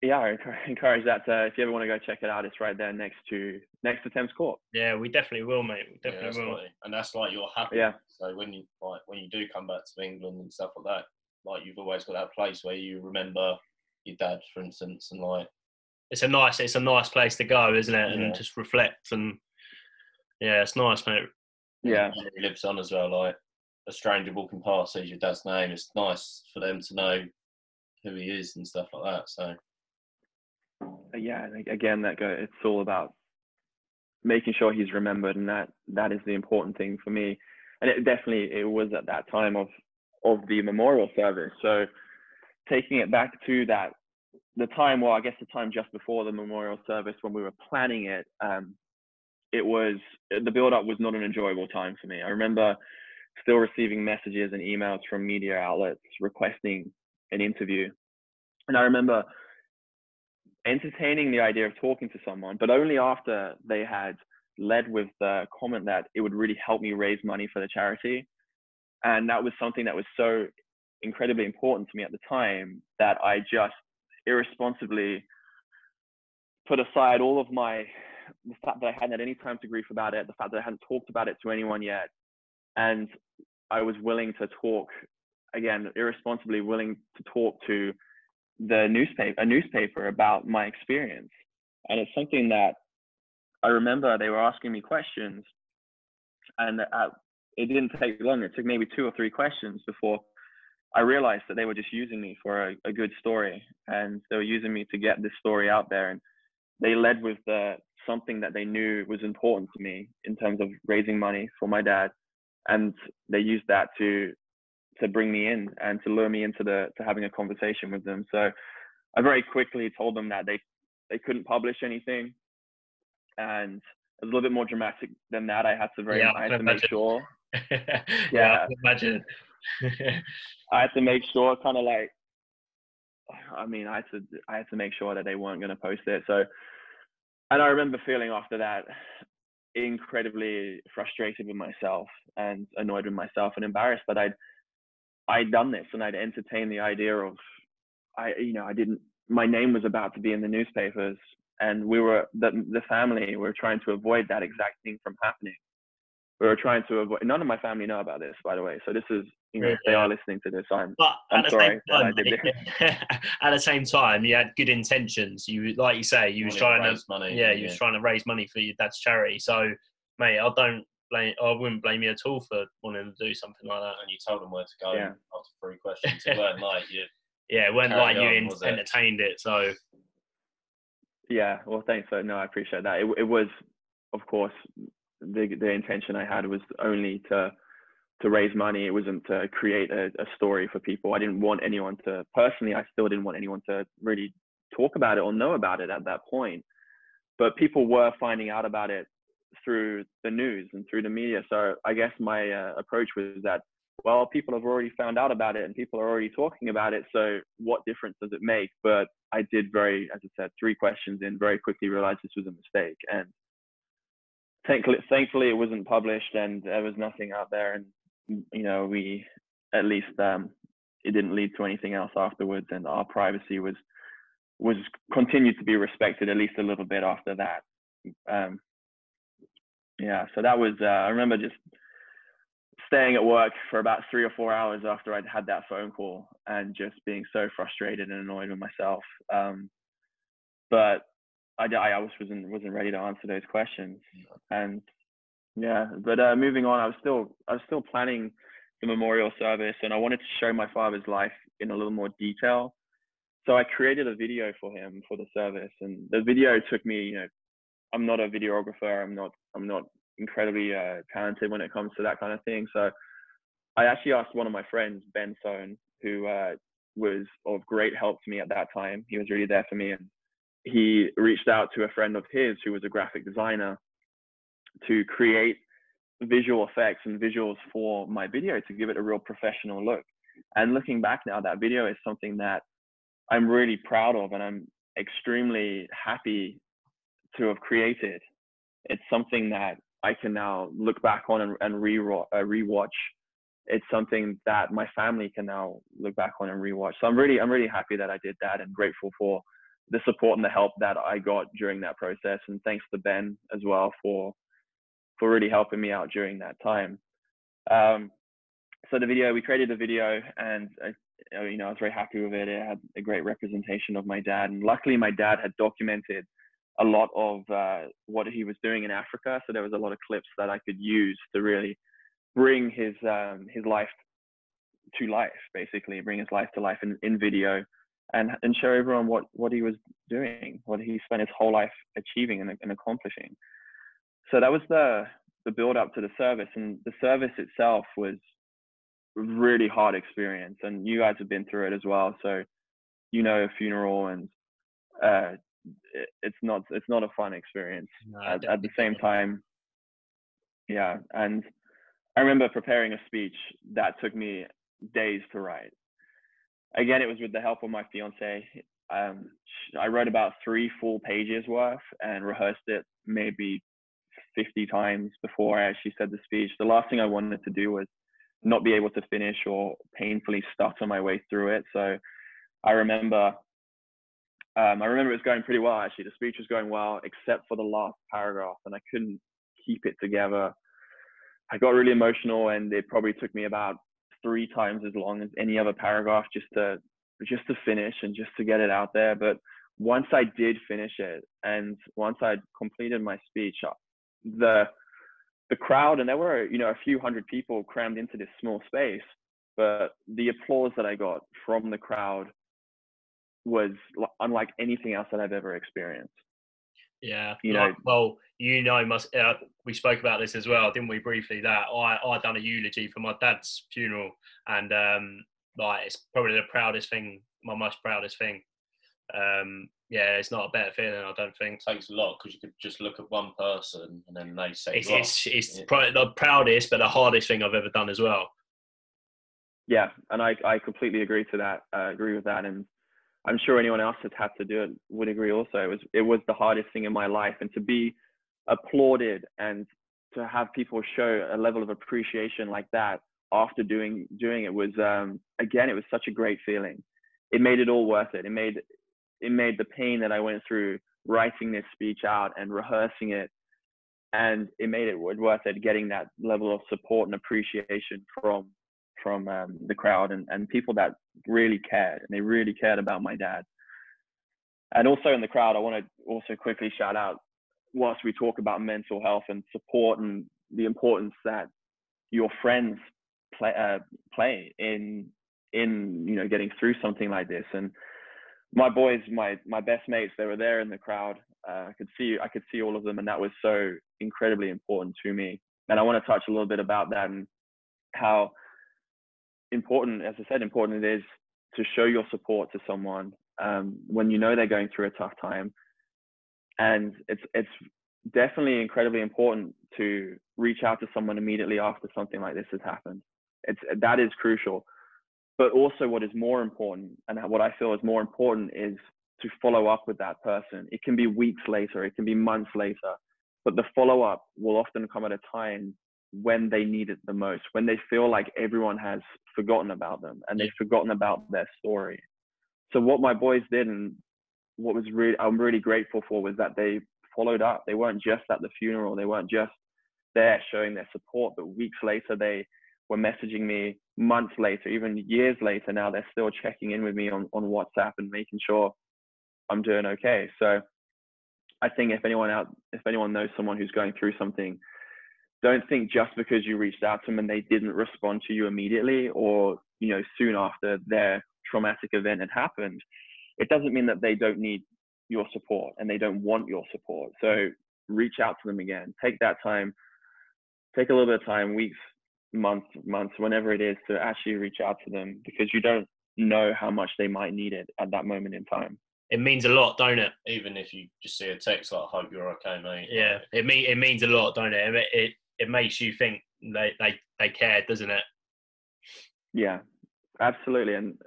yeah I encourage- encourage that uh, if you ever want to go check it out it's right there next to next to Thames Court yeah, we definitely will, mate. We definitely that's will. like- and that's like you're happy. Yeah. So when you like when you do come back to England and stuff like that, like you've always got that place where you remember your dad, for instance, and like It's a nice, it's a nice place to go, isn't it? And Yeah. just reflect and yeah, it's nice, mate. yeah it lives on as well. Like a stranger walking past sees your dad's name. It's nice for them to know who he is and stuff like that. So Uh, yeah again that go it's all about making sure he's remembered and that that is the important thing for me and it definitely it was at that time of of the memorial service so taking it back to that the time well i guess the time just before the memorial service when we were planning it um it was the build up was not an enjoyable time for me i remember still receiving messages and emails from media outlets requesting an interview and i remember entertaining the idea of talking to someone, but only after they had led with the comment that it would really help me raise money for the charity. And that was something that was so incredibly important to me at the time that I just irresponsibly put aside all of my the fact that I hadn't had any time to grieve about it, the fact that I hadn't talked about it to anyone yet, and I was willing to talk again, irresponsibly willing to talk to the newspaper, a newspaper about my experience. And it's something that I remember they were asking me questions, and uh, it didn't take long. It took maybe two or three questions before I realized that they were just using me for a, a good story, and they were using me to get this story out there. And they led with the, something that they knew was important to me in terms of raising money for my dad, and they used that to to bring me in and to lure me into the to having a conversation with them. So I very quickly told them that they they couldn't publish anything, and it was a little bit more dramatic than that. I had to very Yeah, I I had can to make sure yeah, Yeah. Imagine. I had to make sure kind of like I mean, I had to I had to make sure that they weren't going to post it. So, and I remember feeling after that incredibly frustrated with myself and annoyed with myself and embarrassed that I'd I'd done this and I'd entertained the idea of I you know I didn't my name was about to be in the newspapers and we were the the family were trying to avoid that exact thing from happening. We were trying to avoid. None of my family know about this, by the way. So this is you know, if they are listening to this, I'm, But I'm at the sorry same time, did at the same time, you had good intentions. You, like you say, you was trying to, raise money. yeah, you was trying to raise money for your dad's charity. So, mate, I don't blame, I wouldn't blame you at all for wanting to do something like that. and you told them where to go Yeah. after three questions. It weren't like you. Yeah, it wasn't like you on, en- was it? entertained it. So, Yeah, well, thanks. So no, I appreciate that. It, it was, of course, the the intention I had was only to to raise money. It wasn't to create a, a story for people. I didn't want anyone to personally. I still didn't want anyone to really talk about it or know about it at that point. But people were finding out about it through the news and through the media. So I guess my uh, approach was that well, people have already found out about it and people are already talking about it. So what difference does it make? But I did very, as I said, three questions in, very quickly realized this was a mistake. And thankfully, thankfully it wasn't published and there was nothing out there. And, you know, we, at least, um, it didn't lead to anything else afterwards. And our privacy was, was continued to be respected at least a little bit after that. Um, yeah, so that was, uh, I remember just staying at work for about three or four hours after I'd had that phone call and just being so frustrated and annoyed with myself. Um, but I, I was wasn't wasn't ready to answer those questions. And yeah, but uh, moving on, I was still I was still planning the memorial service, and I wanted to show my father's life in a little more detail. So I created a video for him for the service, and the video took me. You know, I'm not a videographer. I'm not. I'm not incredibly uh, talented when it comes to that kind of thing. So I actually asked one of my friends, Ben Sohn, who uh, was of great help to me at that time. He was really there for me, and he reached out to a friend of his who was a graphic designer to create visual effects and visuals for my video to give it a real professional look. And looking back now, that video is something that I'm really proud of, and I'm extremely happy to have created. It's something that I can now look back on and, and re uh, rewatch. It's something that my family can now look back on and rewatch. So I'm really I'm really happy that I did that and grateful for the support and the help that I got during that process. And thanks to Ben as well for for really helping me out during that time. Um, so the video we created the video and I, you know I was very happy with it. It had a great representation of my dad, and luckily my dad had documented a lot of uh, what he was doing in Africa. So there was a lot of clips that I could use to really bring his um, his life to life, basically bring his life to life in, in video, and and show everyone what what he was doing, what he spent his whole life achieving and, and accomplishing. So that was the the build up to the service, and the service itself was really hard experience, and you guys have been through it as well. So you know a funeral and uh, it, it's not it's not a fun experience no, at, at the same time yeah and i remember preparing a speech that took me days to write again it was with the help of my fiance um, i wrote about three full pages worth and rehearsed it maybe 50 times before i actually said the speech the last thing i wanted to do was not be able to finish or painfully stutter my way through it so i remember um, I remember it was going pretty well actually. The speech was going well, except for the last paragraph, and I couldn't keep it together. I got really emotional, and it probably took me about three times as long as any other paragraph just to just to finish and just to get it out there. But once I did finish it, and once I'd completed my speech, uh, the the crowd, and there were you know a few hundred people crammed into this small space, but the applause that I got from the crowd was unlike anything else that I've ever experienced. Yeah, You like, know- well, you know, must uh, we spoke about this as well, didn't we? Briefly, that I I done a eulogy for my dad's funeral, and um, like it's probably the proudest thing, my most proudest thing. Um, yeah, it's not a better feeling, I don't think. It takes a lot because you could just look at one person and then they say It's you it's, it's Yeah. probably the proudest, but the hardest thing I've ever done as well. Yeah, and I, I completely agree to that. Uh, agree with that. And I'm sure anyone else that's had to do it would agree also. It was it was the hardest thing in my life, and to be applauded and to have people show a level of appreciation like that after doing doing it was um, again it was such a great feeling. It made it all worth it. It made it made the pain that I went through writing this speech out and rehearsing it, and it made it worth it getting that level of support and appreciation from from um, the crowd and, and people that really cared and they really cared about my dad. And also in the crowd, I want to also quickly shout out whilst we talk about mental health and support and the importance that your friends play uh, play in in you know getting through something like this. And my boys my my best mates they were there in the crowd. Uh, i could see i could see all of them and that was so incredibly important to me. And i want to touch a little bit about that and how important as i said important it is to show your support to someone um, when you know they're going through a tough time and it's it's definitely incredibly important to reach out to someone immediately after something like this has happened. It's that is crucial. But also what is more important and what I feel is more important is to follow up with that person. It can be weeks later, it can be months later, but the follow up will often come at a time when they need it the most, when they feel like everyone has forgotten about them and they've forgotten about their story. So what my boys did and what was really I'm really grateful for was that they followed up. They weren't just at the funeral. They weren't just there showing their support, but weeks later they were messaging me. Months later, even years later, now they're still checking in with me on on WhatsApp and making sure I'm doing okay. So I think if anyone out, if anyone knows someone who's going through something, don't think just because you reached out to them and they didn't respond to you immediately or you know soon after their traumatic event had happened it doesn't mean that they don't need your support and they don't want your support. So reach out to them again. Take that time, take a little bit of time, weeks, months, months, whenever it is, to actually reach out to them because you don't know how much they might need it at that moment in time. It means a lot, don't it? Even if you just see a text like "Hope you're okay, mate." Yeah, it mean it means a lot, don't it? It it, makes you think they, they they care, doesn't it? Yeah, absolutely, and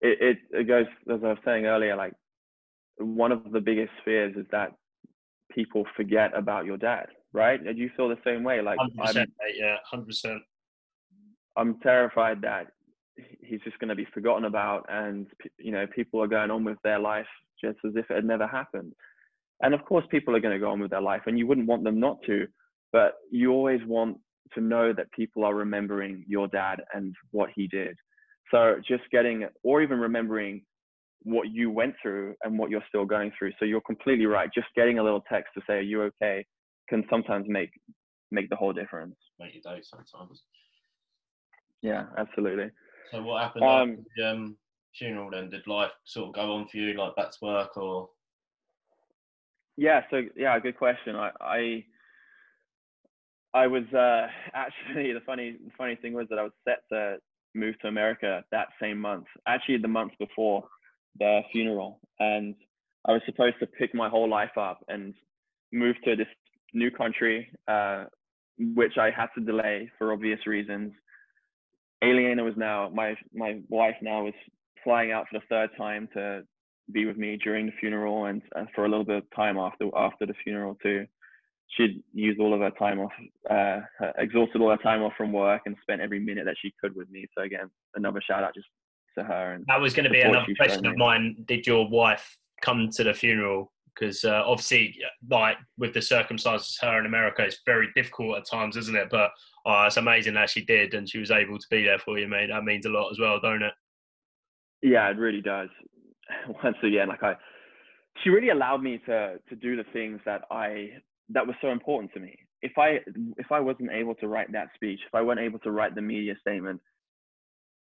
it, it, it goes as I was saying earlier, like one of the biggest fears is that people forget about your dad, right? And you feel the same way? Like, I'm, yeah, hundred percent. I'm terrified that he's just going to be forgotten about, and you know, people are going on with their life just as if it had never happened. And of course, people are going to go on with their life, and you wouldn't want them not to, but you always want to know that people are remembering your dad and what he did. So just getting, or even remembering what you went through and what you're still going through. So you're completely right. Just getting a little text to say, "Are you okay?" can sometimes make make the whole difference. Make your day sometimes. Yeah, absolutely. So what happened um, after the um, funeral? Then did life sort of go on for you, like back to work, or? Yeah. So yeah, good question. I I, I was uh, actually the funny the funny thing was that I was set to move to America that same month, actually the month before the funeral. And I was supposed to pick my whole life up and move to this new country, uh, which I had to delay for obvious reasons. Aliena was now my my wife now was flying out for the third time to be with me during the funeral and, and for a little bit of time after after the funeral too she'd used all of her time off, uh, exhausted all her time off from work and spent every minute that she could with me. So again, another shout out just to her. And that was going to be another question of mine. Did your wife come to the funeral? Because uh, obviously, like with the circumstances, her in America, it's very difficult at times, isn't it? But uh, it's amazing that she did and she was able to be there for you, mate. That means a lot as well, don't it? Yeah, it really does. Once again, like I, she really allowed me to to do the things that I that was so important to me. If I if I wasn't able to write that speech, if I weren't able to write the media statement,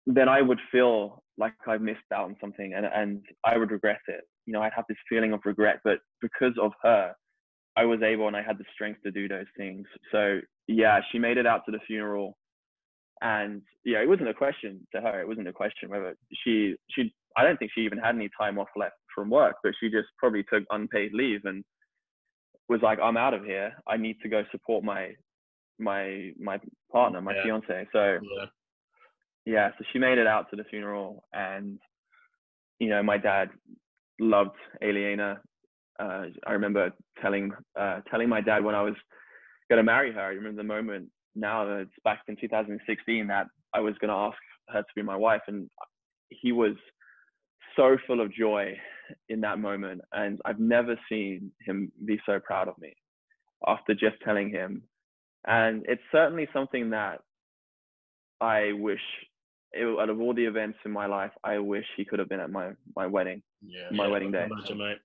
then I would feel like I missed out on something and, and I would regret it. You know, I'd have this feeling of regret, but because of her, I was able and I had the strength to do those things. So yeah, she made it out to the funeral and yeah, it wasn't a question to her. It wasn't a question whether she, she, I don't think she even had any time off left from work, but she just probably took unpaid leave and was like, I'm out of here. I need to go support my my my partner, my yeah. fiance. So yeah. yeah, so she made it out to the funeral and you know, my dad loved Aliena. Uh, I remember telling uh, telling my dad when I was going to marry her. I remember the moment. Now that it's back in 2016 that I was going to ask her to be my wife, and he was so full of joy in that moment. And I've never seen him be so proud of me after just telling him. And it's certainly something that I wish, it, out of all the events in my life, I wish he could have been at my my wedding, Yeah. my Yeah, wedding day. Imagine, mate.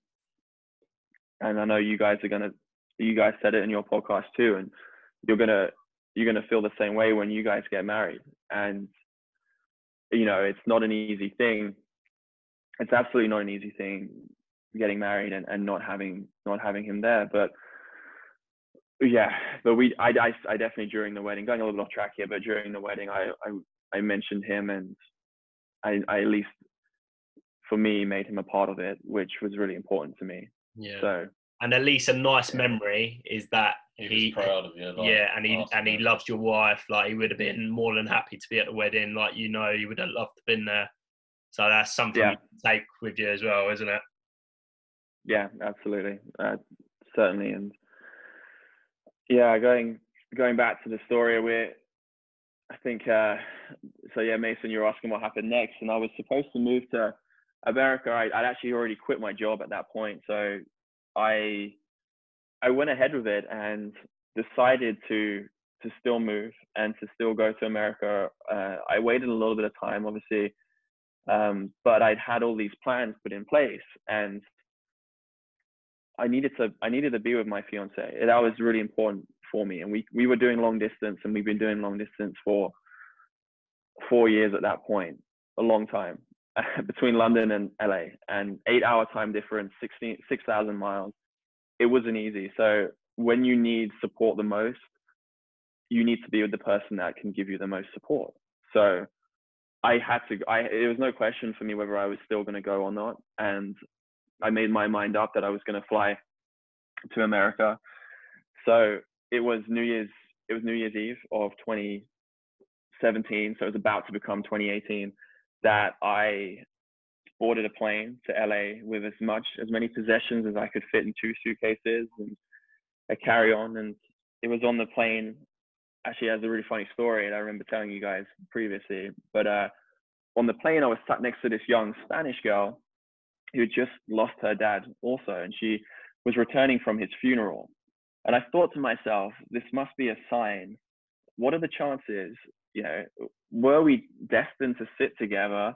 And I know you guys are gonna, you guys said it in your podcast too, and you're gonna you're gonna feel the same way when you guys get married. And you know, it's not an easy thing. It's absolutely not an easy thing getting married and, and not having not having him there. But yeah, but we I, I, I definitely during the wedding, going a little bit off track here, but during the wedding I I, I mentioned him and I, I at least for me made him a part of it, which was really important to me. Yeah. So and at least a nice Yeah. memory is that He, he, was proud of you. Like, yeah, and he after and he loves your wife. Like he would have been more than happy to be at the wedding. Like you know, you would have loved to have been there. So that's something Yeah. you can take with you as well, isn't it? yeah, absolutely, uh, certainly, and yeah, going going back to the story, we're I think uh, so. Yeah, Mason, you're asking what happened next, and I was supposed to move to America. I, I'd actually already quit my job at that point, so I I went ahead with it and decided to to still move and to still go to America. Uh, I waited a little bit of time, obviously, um, but I'd had all these plans put in place, and I needed to I needed to be with my fiance. That was really important for me, and we we were doing long distance, and we've been doing long distance for four years at that point, a long time between London and LA, and eight hour time difference, 16 6,000 miles. It wasn't easy. So when you need support the most, you need to be with the person that can give you the most support. So I had to. I it was no question for me whether I was still going to go or not, and I made my mind up that I was going to fly to America. So it was New Year's. It was New Year's Eve of 2017. So it was about to become 2018 that I boarded a plane to LA with as much as many possessions as I could fit in two suitcases and a carry on. And it was on the plane. Actually, has a really funny story, and I remember telling you guys previously. But uh, on the plane, I was sat next to this young Spanish girl who had just lost her dad also, and she was returning from his funeral. And I thought to myself, this must be a sign. What are the chances? You know, were we destined to sit together,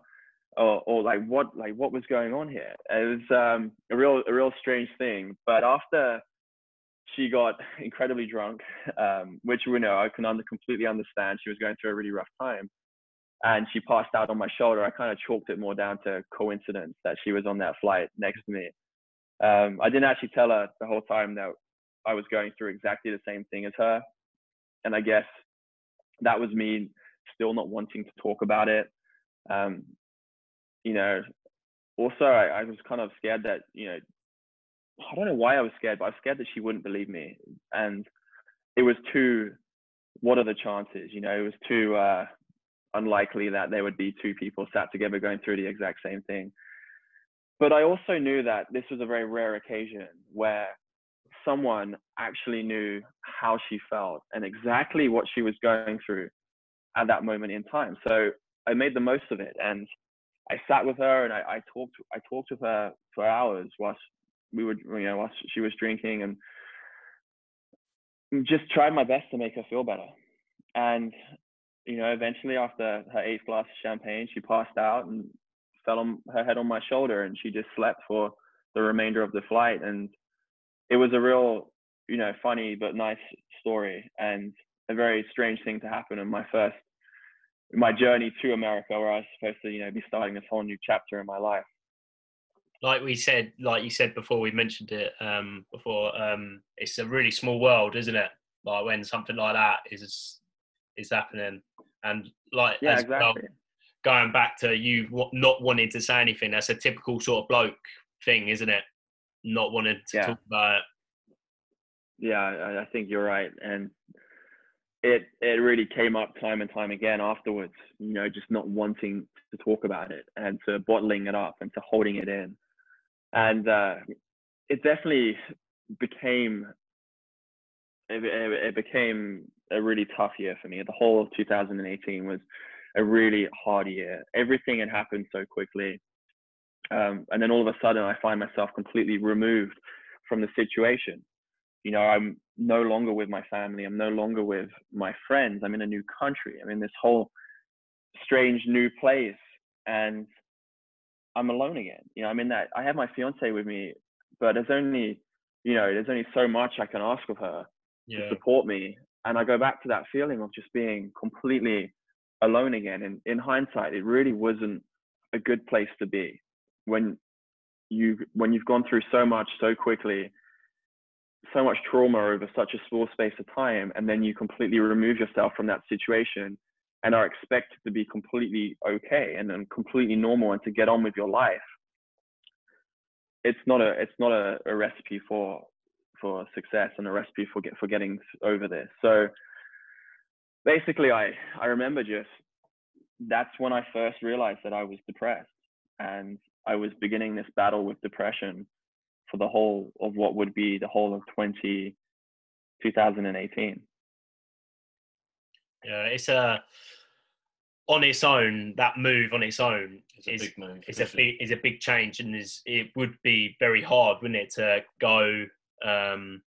or, or like what, like what was going on here? It was um, a real, a real strange thing. But after she got incredibly drunk, um, which we know I can under, completely understand. She was going through a really rough time and she passed out on my shoulder, I kind of chalked it more down to coincidence that she was on that flight next to me. Um, I didn't actually tell her the whole time that I was going through exactly the same thing as her. And I guess that was me still not wanting to talk about it. Um, you know, also, I, I was kind of scared that, you know, I don't know why I was scared, but I was scared that she wouldn't believe me. And it was too, what are the chances? You know, it was too, uh, unlikely that there would be two people sat together going through the exact same thing. But I also knew that this was a very rare occasion where someone actually knew how she felt and exactly what she was going through at that moment in time. So I made the most of it and I sat with her and I, I talked I talked with her for hours whilst we would you know she was drinking and just tried my best to make her feel better. And you know, eventually after her eighth glass of champagne, she passed out and fell on her head on my shoulder and she just slept for the remainder of the flight. And it was a real, you know, funny but nice story and a very strange thing to happen in my first, my journey to America where I was supposed to, you know, be starting this whole new chapter in my life. Like we said, like you said before, we mentioned it um, before. Um, it's a really small world, isn't it? Like when something like that is is happening, and like Yeah, as well, going back to you not wanting to say anything, that's a typical sort of bloke thing, isn't it? Not wanting to Yeah. talk about it. Yeah, I, I think you're right. And it it really came up time and time again afterwards. You know, just not wanting to talk about it and to bottling it up and to holding it in, and uh, it definitely became it, it, became a really tough year for me. The whole of 2018 was a really hard year. Everything had happened so quickly. Um, and then all of a sudden, I find myself completely removed from the situation. You know, I'm no longer with my family. I'm no longer with my friends. I'm in a new country. I'm in this whole strange new place, and I'm alone again. You know, I'm in that. I have my fiance with me, but there's only, you know, there's only so much I can ask of her yeah. to support me. And I go back to that feeling of just being completely alone again. And in hindsight, it really wasn't a good place to be when you when you've gone through so much so quickly, so much trauma over such a small space of time, and then you completely remove yourself from that situation and are expected to be completely okay and then completely normal and to get on with your life. It's not a it's not a, a recipe for for success and a recipe for get for getting over this. So basically I I remember just that's when I first realized that I was depressed and I was beginning this battle with depression for the whole of what would be the whole of 20 2018. Yeah, it's a on its own that move on its own it's is a big move. It's a big is a big change and is it would be very hard, wouldn't it, to go um,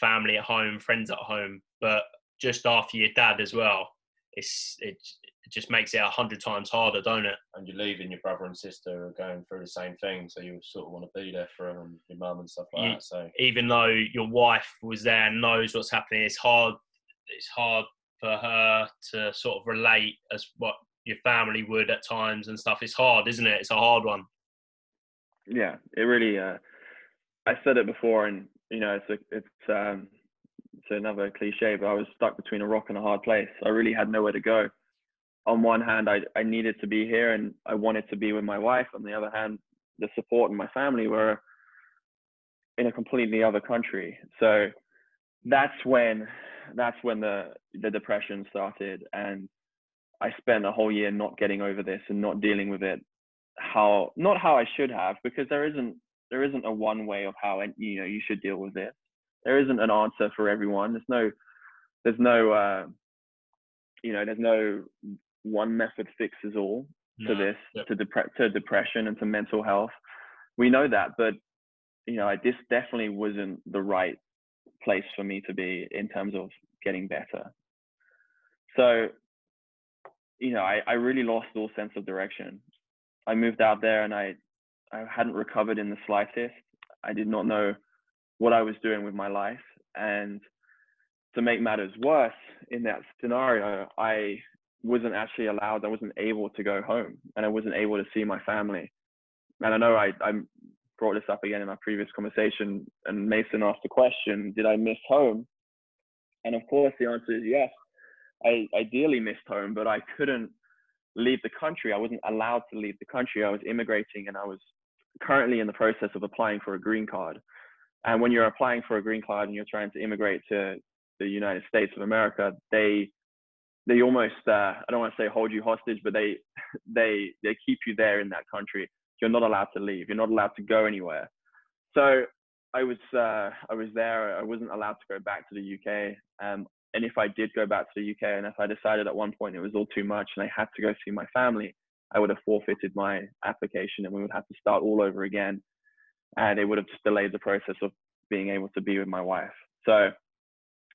family at home, friends at home, but just after your dad as well. It's it, it just makes it a hundred times harder, don't it? And you're leaving your brother and sister are going through the same thing, so you sort of want to be there for them and your mum and stuff like you, that. So even though your wife was there and knows what's happening, it's hard. It's hard for her to sort of relate as what your family would at times and stuff. It's hard, isn't it? It's a hard one. Yeah, it really. Uh, I said it before, and you know, it's a, it's um, it's another cliche, but I was stuck between a rock and a hard place. I really had nowhere to go. On one hand, I I needed to be here and I wanted to be with my wife. On the other hand, the support and my family were in a completely other country. So that's when that's when the the depression started and I spent a whole year not getting over this and not dealing with it how not how I should have because there isn't there isn't a one way of how you know you should deal with this. There isn't an answer for everyone. There's no there's no uh, you know there's no one method fixes all to this yep. to depre- to depression and to mental health. We know that, but you know I, this definitely wasn't the right place for me to be in terms of getting better. So you know I, I really lost all sense of direction. I moved out there and I I hadn't recovered in the slightest. I did not know what I was doing with my life. And to make matters worse, in that scenario, I wasn't actually allowed, I wasn't able to go home and I wasn't able to see my family. And I know I, I brought this up again in our previous conversation, and Mason asked the question Did I miss home? And of course, the answer is yes. I ideally missed home, but I couldn't leave the country. I wasn't allowed to leave the country. I was immigrating and I was currently in the process of applying for a green card. And when you're applying for a green card and you're trying to immigrate to the United States of America, they they almost uh, I don't want to say hold you hostage, but they they they keep you there in that country. You're not allowed to leave. You're not allowed to go anywhere. So I was uh, I was there. I wasn't allowed to go back to the UK. Um, and if I did go back to the UK, and if I decided at one point it was all too much and I had to go see my family, I would have forfeited my application and we would have to start all over again. And it would have just delayed the process of being able to be with my wife. So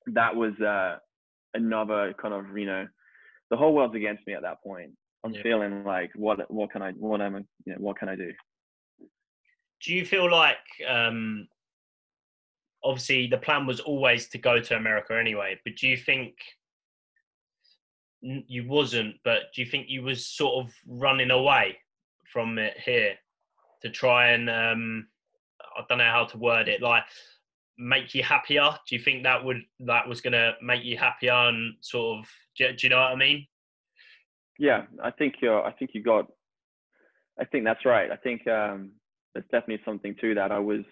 that was uh, another kind of, you know, the whole world's against me at that point. I'm yeah. feeling like, what, what can I, what am I, you know, what can I do? Do you feel like, um, obviously the plan was always to go to America anyway, but do you think you wasn't, but do you think you was sort of running away from it here to try and um, I don't know how to word it, like make you happier? Do you think that would that was gonna make you happier and sort of do, do you know what I mean? Yeah, I think you're. I think you got. I think that's right. I think um, there's definitely something to that. I was.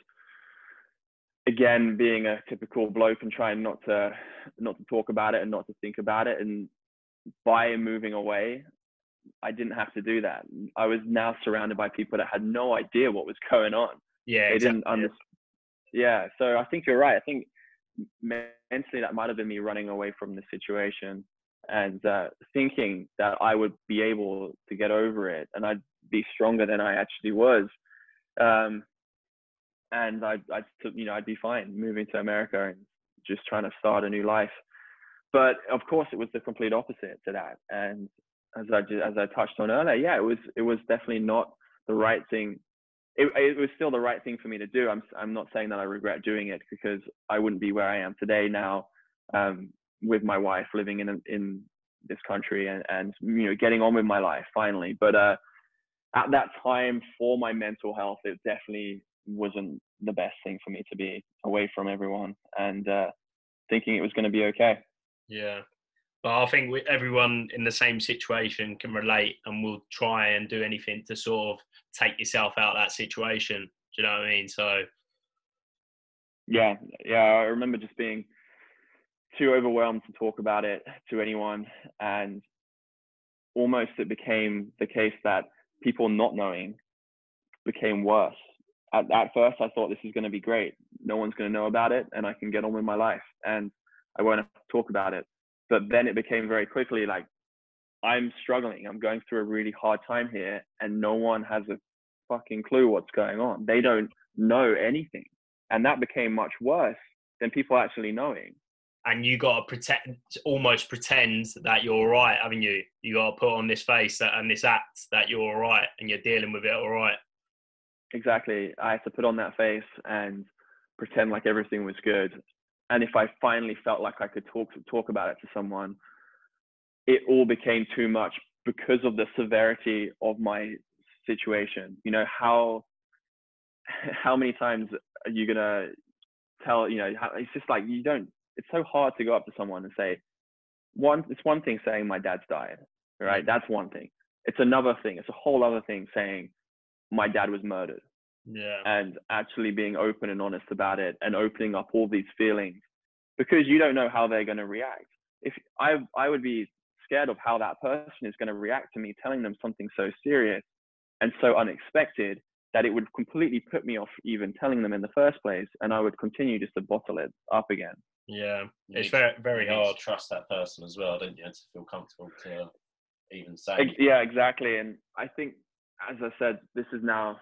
again, being a typical bloke and trying not to not to talk about it and not to think about it, and by moving away, I didn't have to do that. I was now surrounded by people that had no idea what was going on. Yeah, they exactly. didn't understand. Yeah, so I think you're right. I think mentally that might have been me running away from the situation and uh, thinking that I would be able to get over it and I'd be stronger than I actually was. Um, and I'd, I'd, you know, I'd be fine moving to America and just trying to start a new life. But of course, it was the complete opposite to that. And as I as I touched on earlier, yeah, it was it was definitely not the right thing. It, it was still the right thing for me to do. I'm I'm not saying that I regret doing it because I wouldn't be where I am today now, um, with my wife living in in this country and and you know getting on with my life finally. But uh, at that time, for my mental health, it definitely wasn't the best thing for me to be away from everyone and uh, thinking it was going to be okay. Yeah. But I think we, everyone in the same situation can relate and will try and do anything to sort of take yourself out of that situation. Do you know what I mean? So, yeah, yeah, I remember just being too overwhelmed to talk about it to anyone. And almost it became the case that people not knowing became worse. At, at first, I thought this is going to be great. No one's going to know about it, and I can get on with my life. And I won't have to talk about it. But then it became very quickly like, I'm struggling. I'm going through a really hard time here, and no one has a fucking clue what's going on. They don't know anything. And that became much worse than people actually knowing. And you got to pretend, almost pretend that you're all right, haven't you? You got to put on this face and this act that you're all right and you're dealing with it all right. Exactly. I had to put on that face and pretend like everything was good and if I finally felt like I could talk talk about it to someone, it all became too much because of the severity of my situation. You know how how many times are you gonna tell? You know, it's just like you don't. It's so hard to go up to someone and say, one. It's one thing saying my dad's died, right? Mm. That's one thing. It's another thing. It's a whole other thing saying my dad was murdered yeah and actually being open and honest about it and opening up all these feelings because you don't know how they're going to react if i i would be scared of how that person is going to react to me telling them something so serious and so unexpected that it would completely put me off even telling them in the first place and i would continue just to bottle it up again yeah it's very very hard to trust that person as well don't you to feel comfortable to even say yeah exactly and i think as i said this is now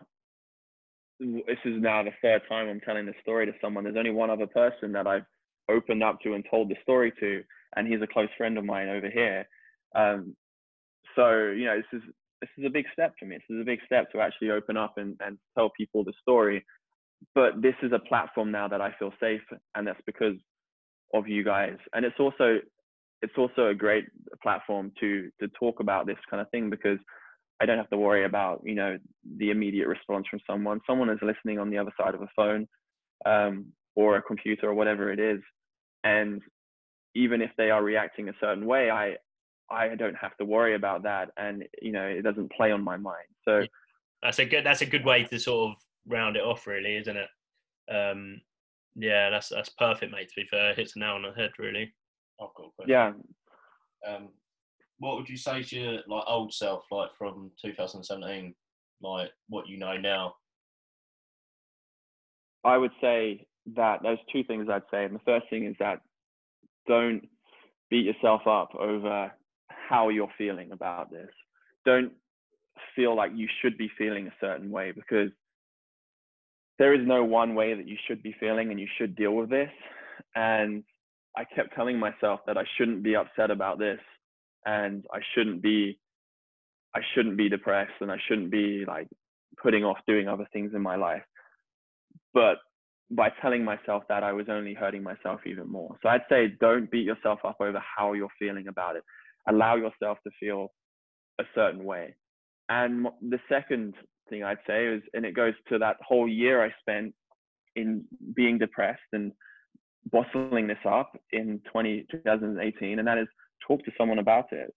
this is now the third time I'm telling this story to someone. There's only one other person that I've opened up to and told the story to, and he's a close friend of mine over here. Um, so you know, this is this is a big step for me. This is a big step to actually open up and, and tell people the story. But this is a platform now that I feel safe, and that's because of you guys. And it's also it's also a great platform to to talk about this kind of thing because I don't have to worry about, you know, the immediate response from someone. Someone is listening on the other side of a phone um, or a computer or whatever it is. And even if they are reacting a certain way, I I don't have to worry about that, and you know, it doesn't play on my mind. So that's a good that's a good way to sort of round it off, really, isn't it? Um, yeah, that's that's perfect, mate. To be fair, hits a nail on the head, really. I've got Yeah. Um, what would you say to your like old self, like from 2017, like what you know now? I would say that there's two things I'd say. And the first thing is that don't beat yourself up over how you're feeling about this. Don't feel like you should be feeling a certain way because there is no one way that you should be feeling and you should deal with this. And I kept telling myself that I shouldn't be upset about this and I shouldn't be I shouldn't be depressed and I shouldn't be like putting off doing other things in my life. But by telling myself that I was only hurting myself even more. So I'd say don't beat yourself up over how you're feeling about it. Allow yourself to feel a certain way. And the second thing I'd say is, and it goes to that whole year I spent in being depressed and bottling this up in 20, 2018, and that is talk to someone about it.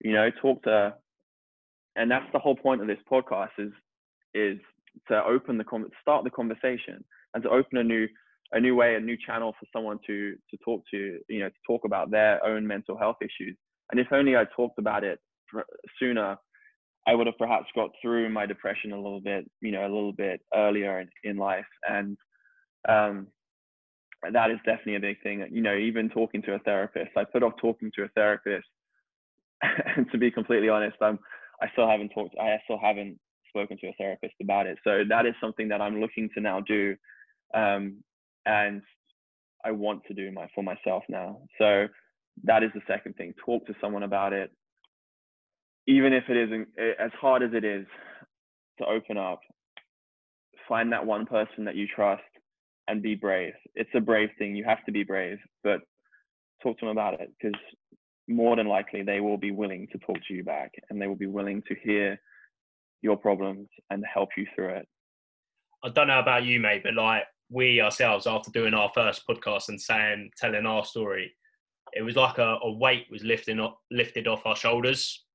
You know, talk to, and that's the whole point of this podcast is is to open the start the conversation and to open a new a new way, a new channel for someone to to talk to, you know, to talk about their own mental health issues. And if only I talked about it sooner, I would have perhaps got through my depression a little bit, you know, a little bit earlier in, in life. And um, that is definitely a big thing. You know, even talking to a therapist, I put off talking to a therapist. and to be completely honest, I'm I still haven't talked. I still haven't spoken to a therapist about it. So that is something that I'm looking to now do, um, and I want to do my for myself now. So that is the second thing. Talk to someone about it, even if it isn't eh, as hard as it is to open up. Find that one person that you trust and be brave. It's a brave thing. You have to be brave, but talk to them about it because more than likely they will be willing to talk to you back and they will be willing to hear your problems and help you through it. I don't know about you, mate, but like we ourselves, after doing our first podcast and saying, telling our story, it was like a, a weight was lifting up, lifted off our shoulders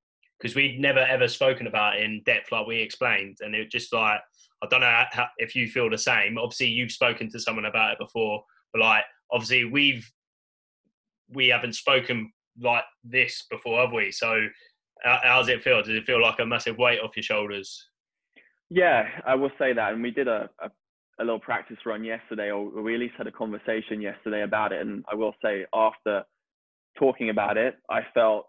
because we'd never ever spoken about it in depth like we explained, and it just like I don't know how, if you feel the same. Obviously, you've spoken to someone about it before, but like obviously we've we haven't spoken like this before, have we? So, how does it feel? Does it feel like a massive weight off your shoulders? Yeah, I will say that. And we did a, a, a little practice run yesterday, or we at least had a conversation yesterday about it. And I will say, after talking about it, I felt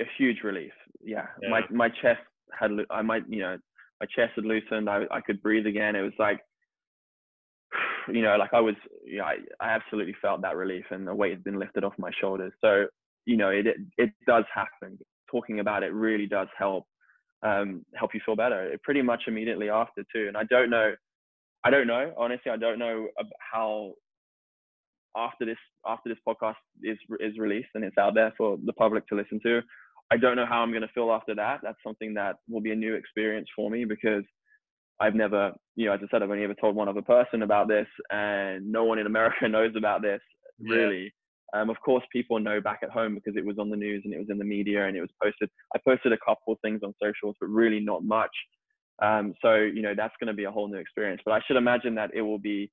a huge relief. Yeah, yeah. my my chest had I might you know my chest had loosened. I I could breathe again. It was like you know, like I was, you know, I, I absolutely felt that relief and the weight had been lifted off my shoulders. So, you know, it, it, it does happen. Talking about it really does help, um, help you feel better it pretty much immediately after too. And I don't know, I don't know, honestly, I don't know how after this, after this podcast is, is released and it's out there for the public to listen to, I don't know how I'm going to feel after that. That's something that will be a new experience for me because I've never, you know, as I said, I've only ever told one other person about this, and no one in America knows about this really. Yeah. Um, of course, people know back at home because it was on the news and it was in the media and it was posted. I posted a couple of things on socials, but really not much. Um, so you know, that's going to be a whole new experience. But I should imagine that it will be,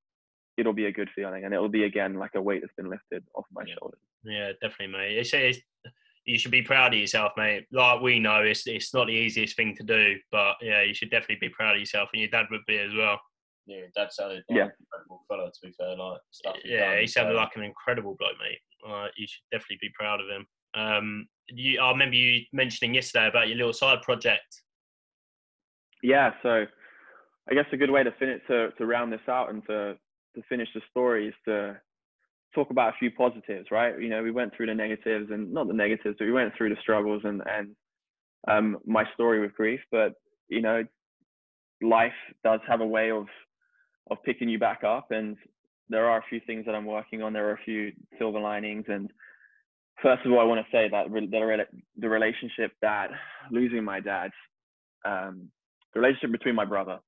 it'll be a good feeling, and it will be again like a weight that's been lifted off my yeah. shoulders. Yeah, definitely, mate. It's, it's you should be proud of yourself, mate. Like we know, it's it's not the easiest thing to do, but yeah, you should definitely be proud of yourself, and your dad would be as well. Yeah, dad sounded like yeah. an incredible fellow. To be fair, like stuff. Yeah, he sounded so. like an incredible bloke, mate. Uh, you should definitely be proud of him. Um, you, I remember you mentioning yesterday about your little side project. Yeah, so I guess a good way to finish to to round this out and to to finish the story is to talk about a few positives, right? You know, we went through the negatives and not the negatives, but we went through the struggles and and um, my story with grief. But you know, life does have a way of of picking you back up, and there are a few things that I'm working on. There are a few silver linings, and first of all, I want to say that the the relationship that losing my dad, um, the relationship between my brother,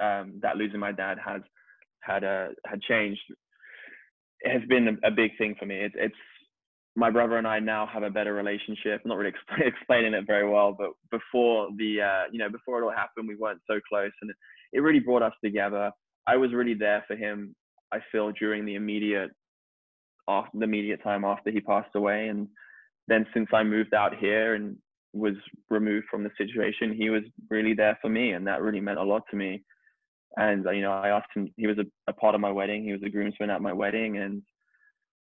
um, that losing my dad has had a had changed has been a, big thing for me. It, it's my brother and I now have a better relationship. I'm not really explaining it very well, but before the uh, you know before it all happened, we weren't so close, and it, it really brought us together. I was really there for him. I feel during the immediate after the immediate time after he passed away, and then since I moved out here and was removed from the situation, he was really there for me, and that really meant a lot to me. And you know, I asked him. He was a, a part of my wedding. He was a groomsman at my wedding, and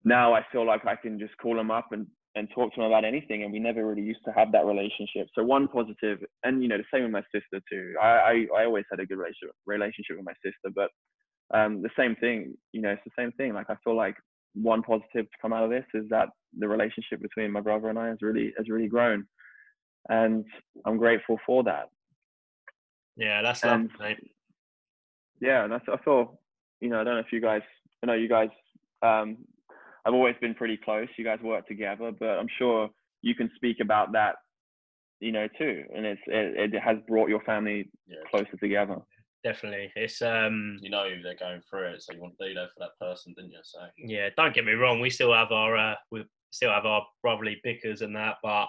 now I feel like I can just call him up and and talk to him about anything. And we never really used to have that relationship. So one positive, and you know, the same with my sister too. I I, I always had a good relationship relationship with my sister, but um, the same thing. You know, it's the same thing. Like I feel like one positive to come out of this is that the relationship between my brother and I has really has really grown, and I'm grateful for that. Yeah, that's and, lovely yeah, and I, I feel, you know, I don't know if you guys, I know you guys, um, I've always been pretty close. You guys work together, but I'm sure you can speak about that, you know, too. And it's it, it has brought your family yeah. closer together. Definitely, it's um. You know they're going through it, so you want to be there for that person, didn't you? So yeah, don't get me wrong. We still have our uh, we still have our brotherly bickers and that, but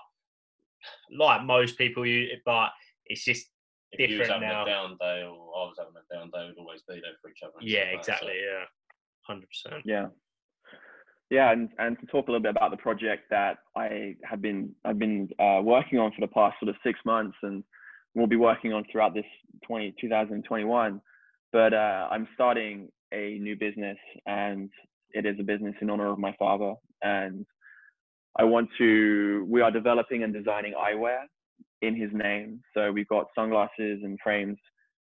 like most people, you but it's just if you was having now. a down day or I was having a down day, we'd always be there for each other. Yeah, stuff like that, so- exactly. Yeah, hundred percent. Yeah. Yeah, and, and to talk a little bit about the project that I have been I've been uh, working on for the past sort of six months, and we'll be working on throughout this 20, 2021. But uh, I'm starting a new business, and it is a business in honor of my father. And I want to. We are developing and designing eyewear in his name. So we've got sunglasses and frames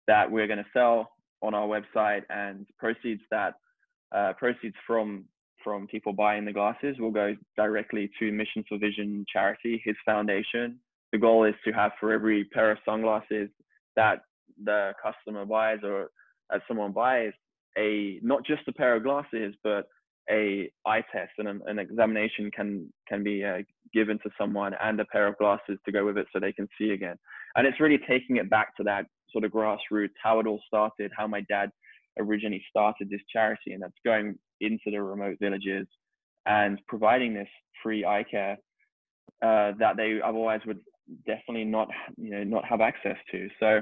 that we're going to sell on our website, and proceeds that uh, proceeds from from people buying the glasses will go directly to Mission for Vision charity, his foundation. The goal is to have for every pair of sunglasses that the customer buys or that someone buys a not just a pair of glasses, but a eye test and an, an examination can can be uh, given to someone and a pair of glasses to go with it so they can see again. And it's really taking it back to that sort of grassroots, how it all started, how my dad originally started this charity, and that's going into the remote villages and providing this free eye care uh, that they otherwise would definitely not, you know, not have access to. So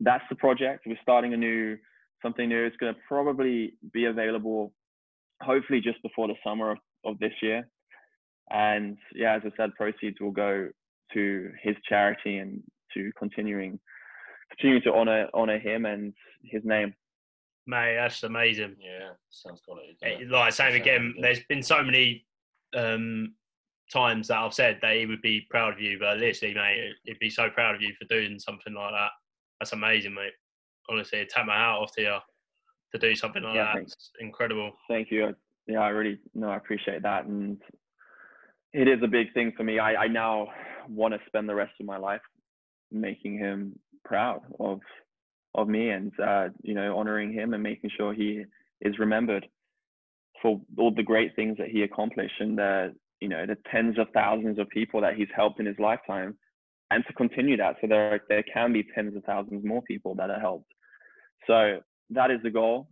that's the project. We're starting a new something new. It's going to probably be available, hopefully just before the summer of, of this year. And yeah, as I said, proceeds will go to his charity and to continuing continuing to honor honor him and his name. Mate, that's amazing. Yeah, sounds quality. It? Like same again. really. There's been so many um, times that I've said that he would be proud of you, but literally, mate, he'd be so proud of you for doing something like that. That's amazing, mate. Honestly, I'd take my hat off to you to do something like Yeah, that. thanks. It's incredible. Thank you. Yeah, I really no, I appreciate that, and it is a big thing for me. I, I now want to spend the rest of my life making him proud of of me, and uh, you know, honoring him and making sure he is remembered for all the great things that he accomplished, and the you know the tens of thousands of people that he's helped in his lifetime, and to continue that, so there there can be tens of thousands more people that are helped. So that is the goal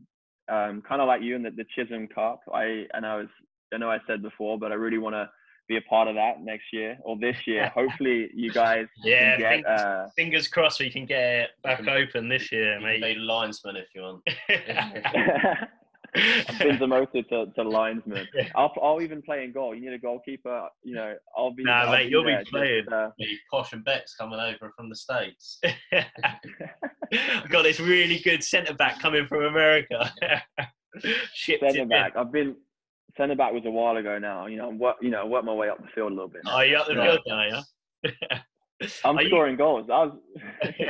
um, kind of like you in the, the Chisholm Cup. I and I was I know I said before, but I really want to be a part of that next year or this year. Hopefully, you guys Yeah, can think- Uh, Fingers crossed we can get it back open this year, You mate. be linesman if you want. I've been demoted to, to linesman. I'll I'll even play in goal. You need a goalkeeper. You know, I'll be. Nah, I'll mate, be you'll be there, just, playing. uh, Posh and Becks coming over from the States. I've got this really good centre back coming from America. Shipped centre back. I've been centre back was a while ago now. You know, I'm work, you know, work my way up the field a little bit. now. Are you up the Yeah. field now, yeah? I'm Are you- scoring goals. I was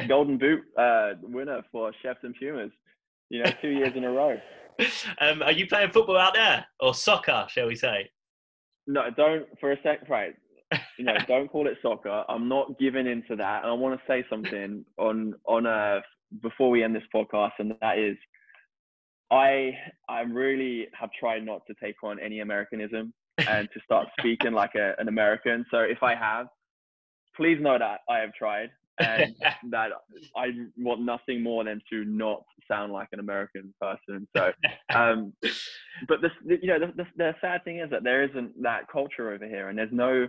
Golden Boot uh, winner for Chefs and Pumas. You know, two years in a row. Um, are you playing football out there or soccer, shall we say? No, don't for a sec. Right, you know, don't call it soccer. I'm not giving into that, and I want to say something on on uh before we end this podcast, and that is, I I really have tried not to take on any Americanism and to start speaking like a, an American. So if I have, please know that I have tried and that I want nothing more than to not sound like an American person. So, um, but this, you know, the, the, the sad thing is that there isn't that culture over here, and there's no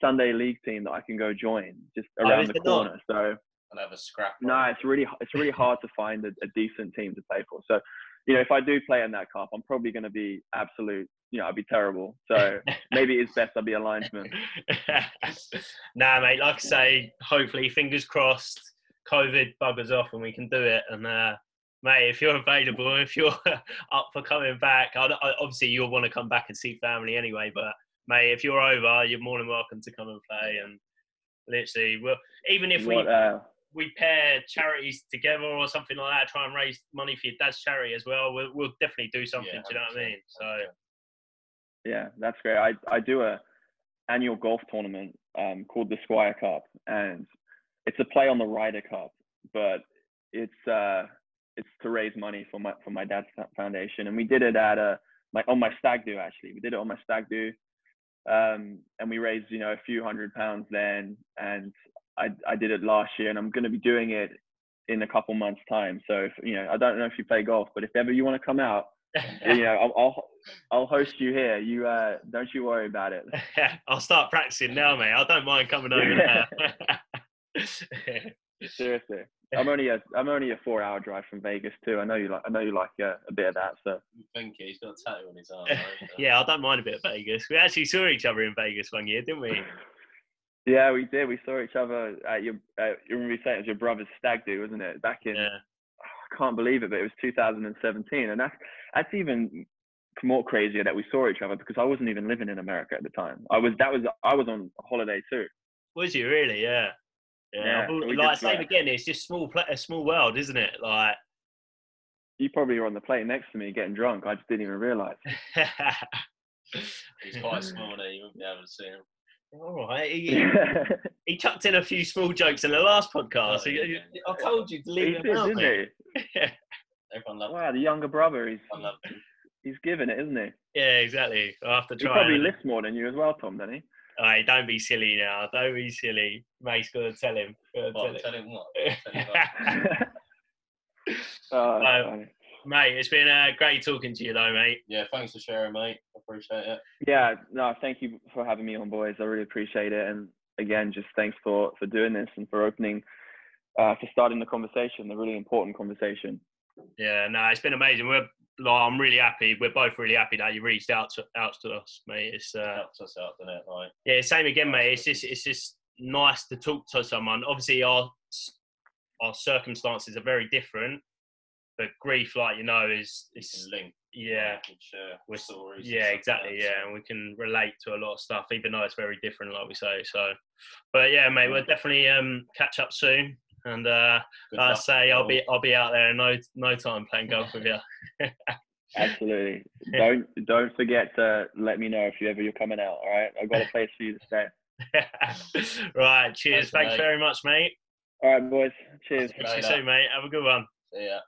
Sunday league team that I can go join just Oh, around the there not? corner. So, and have a scrap. no, on. it's really it's really hard to find a, a decent team to play for. So, you know, if I do play in that cup, I'm probably going to be absolute. You know, I'd be terrible. So maybe it's best I'll be a linesman. nah, mate. Like I say, hopefully, fingers crossed, COVID buggers off and we can do it. And uh, mate, if you're available, if you're up for coming back, I, I, obviously you'll want to come back and see family anyway. But mate, if you're over, you're more than welcome to come and play. And literally, well, even if we uh, we pair charities together or something like that, try and raise money for your dad's charity as well. We'll, we'll definitely do something. Yeah, do you know what I mean? So. Yeah, that's great. I, I do a annual golf tournament um, called the Squire Cup, and it's a play on the Ryder Cup, but it's uh, it's to raise money for my for my dad's foundation, and we did it at a like on my stag do actually. We did it on my stag do, um, and we raised you know a few hundred pounds then, and I I did it last year, and I'm going to be doing it in a couple months time. So if you know, I don't know if you play golf, but if ever you want to come out, you know, I'll, I'll I'll host you here. You uh, don't you worry about it. I'll start practicing now, mate. I don't mind coming over there. Seriously, I'm only a I'm only a four hour drive from Vegas too. I know you like I know you like uh, a bit of that. So Thank you. He's got a tattoo on his arm. right? yeah, I don't mind a bit of Vegas. We actually saw each other in Vegas one year, didn't we? Yeah, we did. We saw each other at your. Uh, you remember saying it was your brother's stag do, wasn't it? Back in Yeah. I can't believe it, but it was 2017, and that's that's even more crazier that we saw each other because I wasn't even living in America at the time. I was that was I was on holiday too. Was you really? Yeah. Yeah. Yeah, like just, same like- again. It's just small, pla- a small world, isn't it? Like. You probably were on the plane next to me getting drunk. I just didn't even realize. He's quite small there. You wouldn't be able to see him. All right. He, he chucked in a few small jokes in the last podcast. Oh, He- yeah. he- I told you to he leave did, him out, didn't he? Everyone loved him. Wow, the younger brother, he's Everyone loved him. he's giving it, isn't he? Yeah, exactly. I have to He probably and- lifts more than you as well, Tom, doesn't he? Hey, don't be silly now. Don't be silly. Mate's gonna tell him. Gonna What, tell tell him what? Tell him what? oh, Um, funny. Mate, it's been uh, great talking to you, though, mate. Yeah, thanks for sharing, mate. Appreciate it. Yeah, no, thank you for having me on, boys. I really appreciate it. And again, just thanks for for doing this and for opening, uh, for starting the conversation, the really important conversation. Yeah, no, it's been amazing. We're like, I'm really happy. We're both really happy that you reached out to out to us, mate. It's uh, Helps us out, doesn't it? Like, yeah, same again, mate. It's just it's just nice to talk to someone. Obviously, our our circumstances are very different, but grief, like you know, is is can link. yeah. you share We're- stories. Yeah, exactly. like Yeah, and we can relate to a lot of stuff, even though it's very different, like we say. So, but yeah, mate, we'll definitely um catch up soon. And uh, Good like I luck say, I'll be I'll be out there in no no time playing golf with you. Absolutely. don't don't forget to let me know if you ever you're coming out. All right, I've got a place for you to stay. right. Cheers. Thanks, Thanks very much, mate. All right, boys. Cheers. See you soon, mate. Have a good one. See ya.